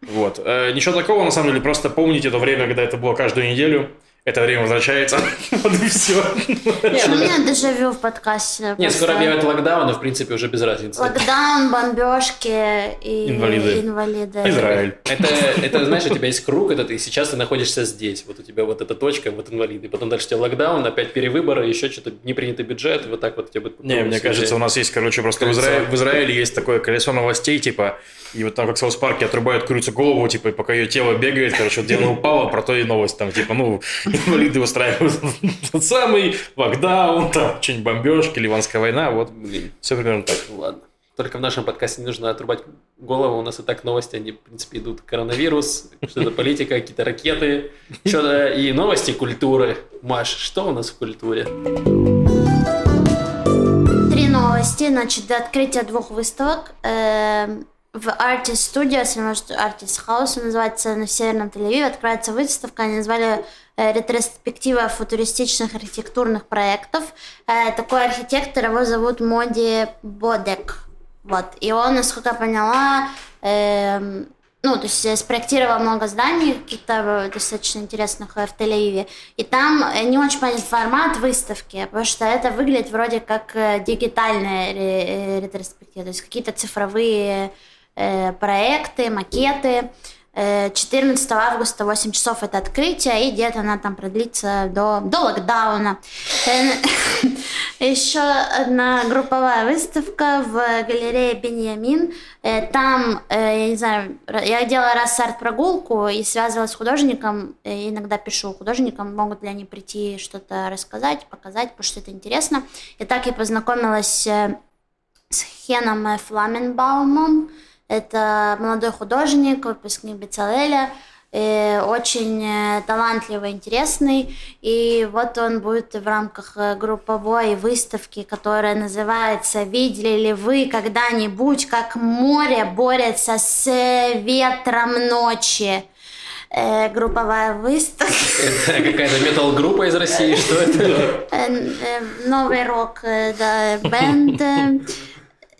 Вот. Э, Ничего такого, на самом деле, просто помните то время, когда это было каждую неделю. Это время возвращается. Вот и все. У меня дежавю в подкасте. Не, скоро объявят локдаун, но в принципе уже без разницы. Локдаун, бомбежки и Инвалиды. инвалиды. Израиль. Это, это, знаешь, у тебя есть круг, это ты сейчас ты находишься здесь. Вот у тебя вот эта точка, вот инвалиды. Потом дальше у тебя локдаун, опять перевыборы, еще что-то непринятый бюджет, и вот так вот у тебя будет... Не, мне кажется, у нас есть, короче, просто в Колесо. Израиле, в Израиле есть такое колесо новостей, типа, и вот там как в South Park е отрубают курице голову, типа, и пока ее тело бегает, короче, вот где она упала, про то и новость, там, типа, ну, инвалиды устраивают тот самый локдаун, там, что-нибудь бомбежки, Ливанская война, вот, Блин, все примерно так. ладно. Только в нашем подкасте не нужно отрубать голову, у нас и так новости, они, в принципе, идут. Коронавирус, что-то политика, какие-то ракеты, что-то и новости культуры. Маш, что у нас в культуре? Три новости. Значит, до открытия двух выставок эм, в Artist Studios, или может Artist House называется, на Северном Тель-Авиве откроется выставка, они назвали ретроспектива футуристичных архитектурных проектов. Э, такой архитектор, его зовут Моди Бодек. Вот. И он, насколько я поняла, эм, ну, то есть э, спроектировал много зданий, каких-то э, достаточно интересных э, в Тель-Авиве. И там э, не очень понятен формат выставки, потому что это выглядит вроде как э, дигитальная ре- э, ретроспектива, то есть какие-то цифровые э, проекты, макеты. Э, 14 августа 8 часов это открытие, и где-то она там продлится до, до локдауна. Э, Еще одна групповая выставка в галерее Беньямин. Э, Там, э, я не знаю, я делала раз арт-прогулку и связывалась с художником. Э, Иногда пишу художникам, могут ли они прийти что-то рассказать, показать, потому что это интересно. И так я познакомилась э, с Хеном э, Фламенбаумом. Это молодой художник, выпускник Бецалеля, э, очень э, талантливый, интересный. И вот он будет в рамках э, групповой выставки, которая называется «Видели ли вы когда-нибудь, как море борется с ветром ночи?» Э, Групповая выставка. Это какая-то метал-группа из России, что это? Новый рок, да, бенд.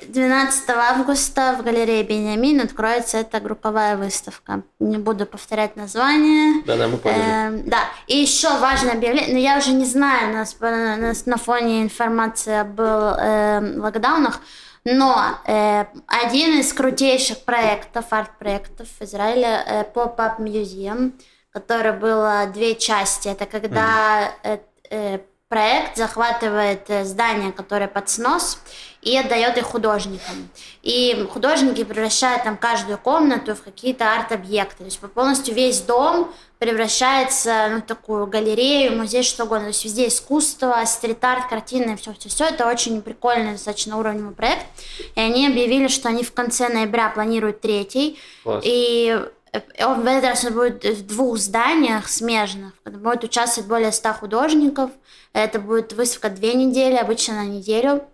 Э. 12 августа в галерее Бенямин откроется эта групповая выставка. Не буду повторять название. Да-да, мы поняли. Эм, да, и еще важное объявление, но я уже не знаю, у нас по- на, на фоне информации об эм, локдаунах, но э, один из крутейших проектов, арт-проектов в Израиле, э, Pop-Up Museum, который было две части. Это когда э, э, проект захватывает э, здание, которое под снос, и отдает их художникам. И художники превращают там каждую комнату в какие-то арт-объекты. То есть полностью весь дом превращается ну, в такую галерею, музей, что угодно. То есть везде искусство, стрит-арт, картины, все-все-все. Это очень прикольный, достаточно уровневый проект. И они объявили, что они в конце ноября планируют третий. Класс. И э, он в этот раз он будет в двух зданиях смежных. Будет участвовать более 100 художников. Это будет выставка две недели, обычно на неделю.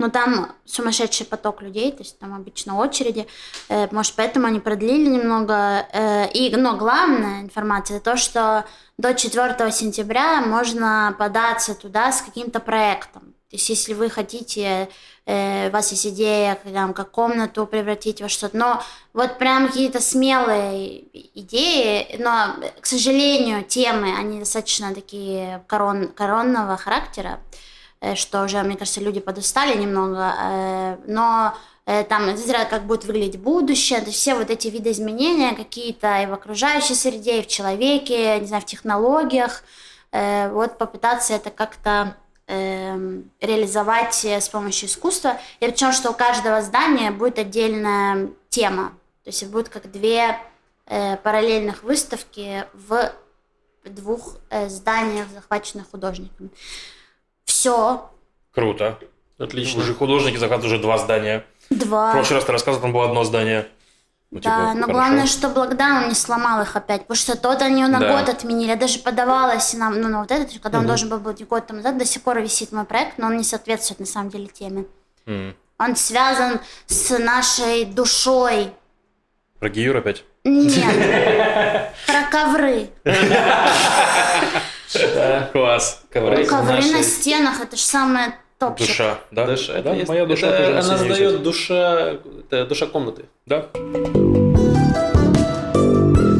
Но там сумасшедший поток людей, то есть там обычно очереди. Э, Может, поэтому они продлили немного. Э, И, но главная информация то, что до 4 сентября можно податься туда с каким-то проектом. То есть, если вы хотите, э, у вас есть идея, там, как комнату превратить во что-то, но вот прям какие-то смелые идеи, но, к сожалению, темы, они достаточно такие корон, коронного характера, что уже, мне кажется, люди подустали немного, э, но э, там зря как будет выглядеть будущее, то есть все вот эти видоизменения какие-то и в окружающей среде, и в человеке, не знаю, в технологиях, э, вот попытаться это как-то эм, реализовать э, с помощью искусства. И причем, что у каждого здания будет отдельная тема. То есть будет как две э, параллельных выставки в двух э, зданиях, захваченных художниками. Все. Круто. Отлично. Уже художники захватывают уже два здания. В Два. прошлый раз ты рассказывал, там было одно здание. Ну, Да, типа, но хорошо. главное, чтобы локдаун не сломал их опять, потому что тот они на Да. год отменили. Я даже подавалась на, ну, на вот этот, когда он должен был быть год тому назад, до сих пор висит мой проект, но он не соответствует на самом деле теме. М. Он связан с нашей душой. Про Гиюр опять? Нет. Про ковры. Класс. Ковры. На стенах, это же самое топчик. Душа, да? Душа, это да, есть- моя душа это тоже Она сдает душа, это душа комнаты. Да.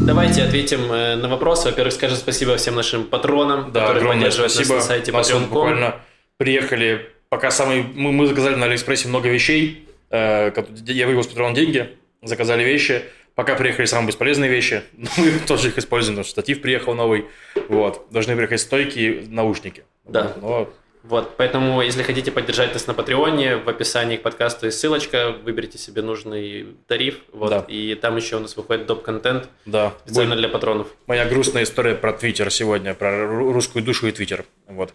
Давайте ответим э, на вопрос. Во-первых, скажем спасибо всем нашим патронам, Да, которые поддерживают спасибо. нас на сайте нас patreon.com. буквально приехали, пока самый... Мы, мы заказали на Алиэкспрессе много вещей. э, я вывел с Патреон деньги, заказали вещи. Пока приехали самые бесполезные вещи, но мы тоже их используем, потому что штатив приехал новый. Вот. Должны приехать стойки и наушники. Да. Но Вот, поэтому, если хотите поддержать нас на Патреоне, в описании к подкасту есть ссылочка, выберите себе нужный тариф, вот, Да. и там еще у нас выходит доп-контент да, специально будет для патронов. моя грустная история про Твиттер сегодня, про ру- русскую душу и Твиттер. Вот.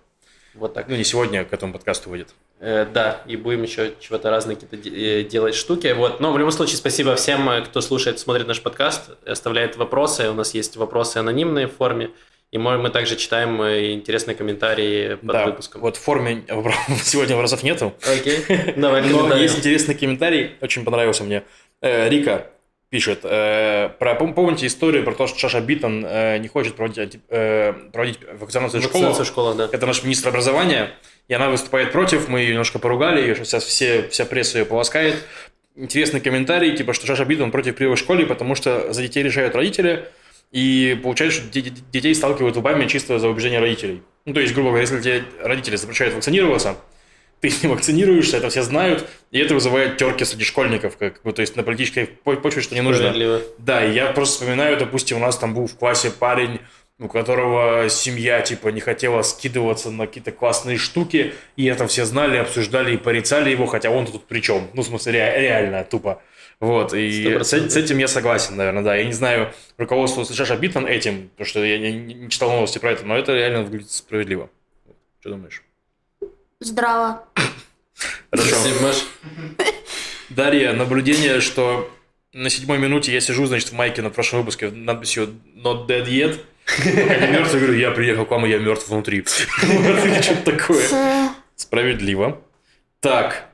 Вот так. Ну, не сегодня, к этому подкасту выйдет. Э, да, и будем еще чего-то разные какие-то э, делать штуки. Вот. Но в любом случае, спасибо всем, э, кто слушает, смотрит наш подкаст, оставляет вопросы. У нас есть вопросы анонимные в форме. И мы, мы также читаем э, интересные комментарии под да, выпуском. вот в форме сегодня вопросов нету. Окей, давай Но есть интересный комментарий, очень понравился мне. Рика пишет, э, про, пом- помните историю про то, что Шаша Биттон э, не хочет проводить, э, проводить вакцинацию в в школах, да. Это наш министр образования, и она выступает против, мы ее немножко поругали, ее сейчас все, вся пресса ее полоскает. Интересный комментарий, типа, что Шаша Биттон против прививок в школе, потому что за детей решают родители, и получается, что де- де- детей сталкивают лбами чисто за убеждение родителей. Ну, то есть, грубо говоря, если тебе родители запрещают вакцинироваться, ты не вакцинируешься, это все знают, и это вызывает терки среди школьников, как бы, то есть на политической по- почве, что не нужно. Да, и я просто вспоминаю, допустим, у нас там был в классе парень, у которого семья, типа, не хотела скидываться на какие-то классные штуки, и это все знали, обсуждали и порицали его, хотя он тут при чем? Ну, в смысле, ре- реально, тупо. Вот, и с, с этим я согласен, наверное, да. Я не знаю, руководствуется Шаша Биттон этим, потому что я не, не читал новости про это, но это реально выглядит справедливо. Что думаешь? Здраво. Хорошо. Спасибо, Маш. Дарья, наблюдение, что на седьмой минуте я сижу, значит, в майке на прошлом выпуске надписью «Not dead yet». Пока не мертв, я говорю, я приехал к вам, и я мертв внутри. Что-то такое. Справедливо. Так,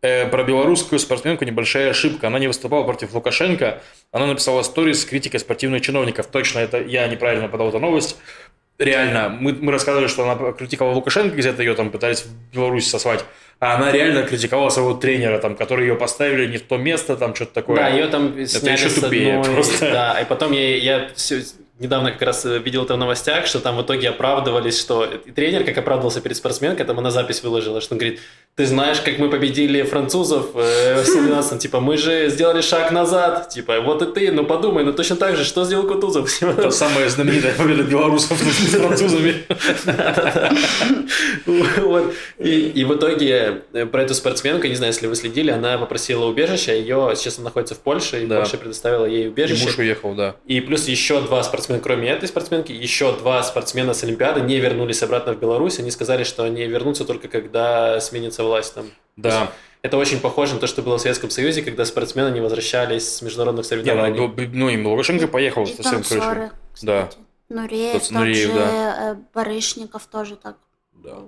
э, про белорусскую спортсменку небольшая ошибка. Она не выступала против Лукашенко. Она написала сторис с критикой спортивных чиновников. Точно, это я неправильно подал эту новость. Реально, мы, мы рассказывали, что она критиковала Лукашенко, где-то ее там пытались в Беларусь сослать. А она реально критиковала своего тренера, там, который ее поставили не в то место, там что-то такое. Да, ее там сняли еще с тупее одной, просто. Да, и потом я, я всё- недавно как раз видел это в новостях, что там в итоге оправдывались, что и тренер как оправдывался перед спортсменкой, там она запись выложила, что он говорит, ты знаешь, как мы победили французов э, в 17 типа, мы же сделали шаг назад, типа, вот и ты, ну подумай, ну точно так же, что сделал Кутузов? Это самая знаменитая победа белорусов над французами. И, и в итоге э, про эту спортсменку, не знаю, если вы следили, она попросила убежища, ее сейчас находится в Польше, и. Польша предоставила ей И убежище. муж уехал, да. И плюс еще два спортсмена, кроме этой спортсменки, еще два спортсмена с Олимпиады не вернулись обратно в Беларусь. Они сказали, что они вернутся только когда сменится власть там. Да. Это очень похоже на то, что было в Советском Союзе, когда спортсмены не возвращались с международных Не, соревнований. ну, б- ну, и Лукашенко поехал И совсем танцоры, Да. кстати. Нуреев, Тот тот Нуреев, же да. э, Барышников тоже так. Да.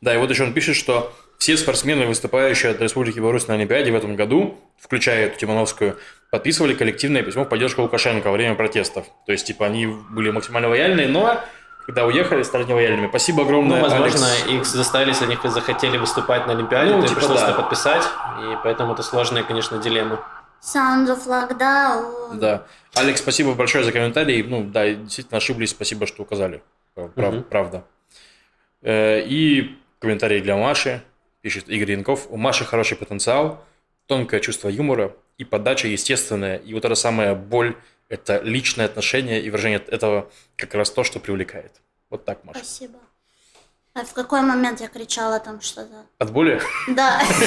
да, и вот еще он пишет, что все спортсмены, выступающие от Республики Беларусь на Олимпиаде в этом году, включая эту Тимановскую, подписывали коллективное письмо в поддержку Лукашенко во время протестов. То есть, типа, они были максимально лояльны, но когда уехали, стали нелояльными. Спасибо Ну, огромное, возможно, Алекс. их заставили, если они захотели выступать на Олимпиаде, Ну, то типа пришлось да. это подписать, и поэтому это сложная, конечно, дилемма. Sound of Lockdown. Да. Алекс, спасибо большое за комментарий. Ну, да, действительно ошиблись, спасибо, что указали. Прав- Мгм. Правда. Э, И комментарий для Маши. Пишет Игорь Янков. У Маши хороший потенциал. тонкое чувство юмора и подача естественная. И вот эта самая боль – это личное отношение и выражение этого как раз то, что привлекает. Вот так, Маша. Спасибо. А в какой момент я кричала там что-то? От боли? Да.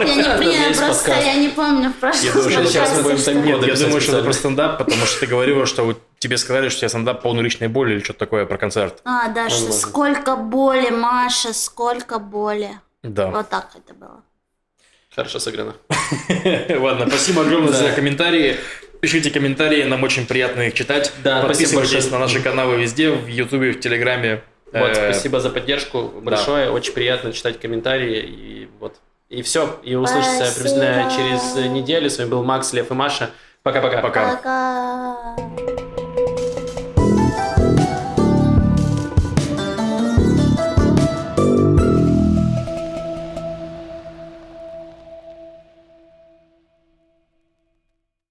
Я не понимаю, есть просто я не помню в прошлом. Я думаю, сейчас мы будем Нет, я думаю, что это про стендап, потому что ты говорила, что тебе сказали, что у тебя стендап полный личной боли или что-то такое про концерт. А, да, что сколько боли, Маша, сколько боли. Да. Вот так это было. Хорошо сыграно. Ладно, спасибо огромное за комментарии. Пишите комментарии, нам очень приятно их читать. Да, спасибо Подписывайтесь большое. на наши каналы везде, в Ютубе, в Телеграме. Вот, Э, спасибо за поддержку большое. Очень приятно читать комментарии. И вот. И все. И услышимся приблизительно через неделю. С вами был Макс, Лев и Маша. Пока-пока. Пока. Пока.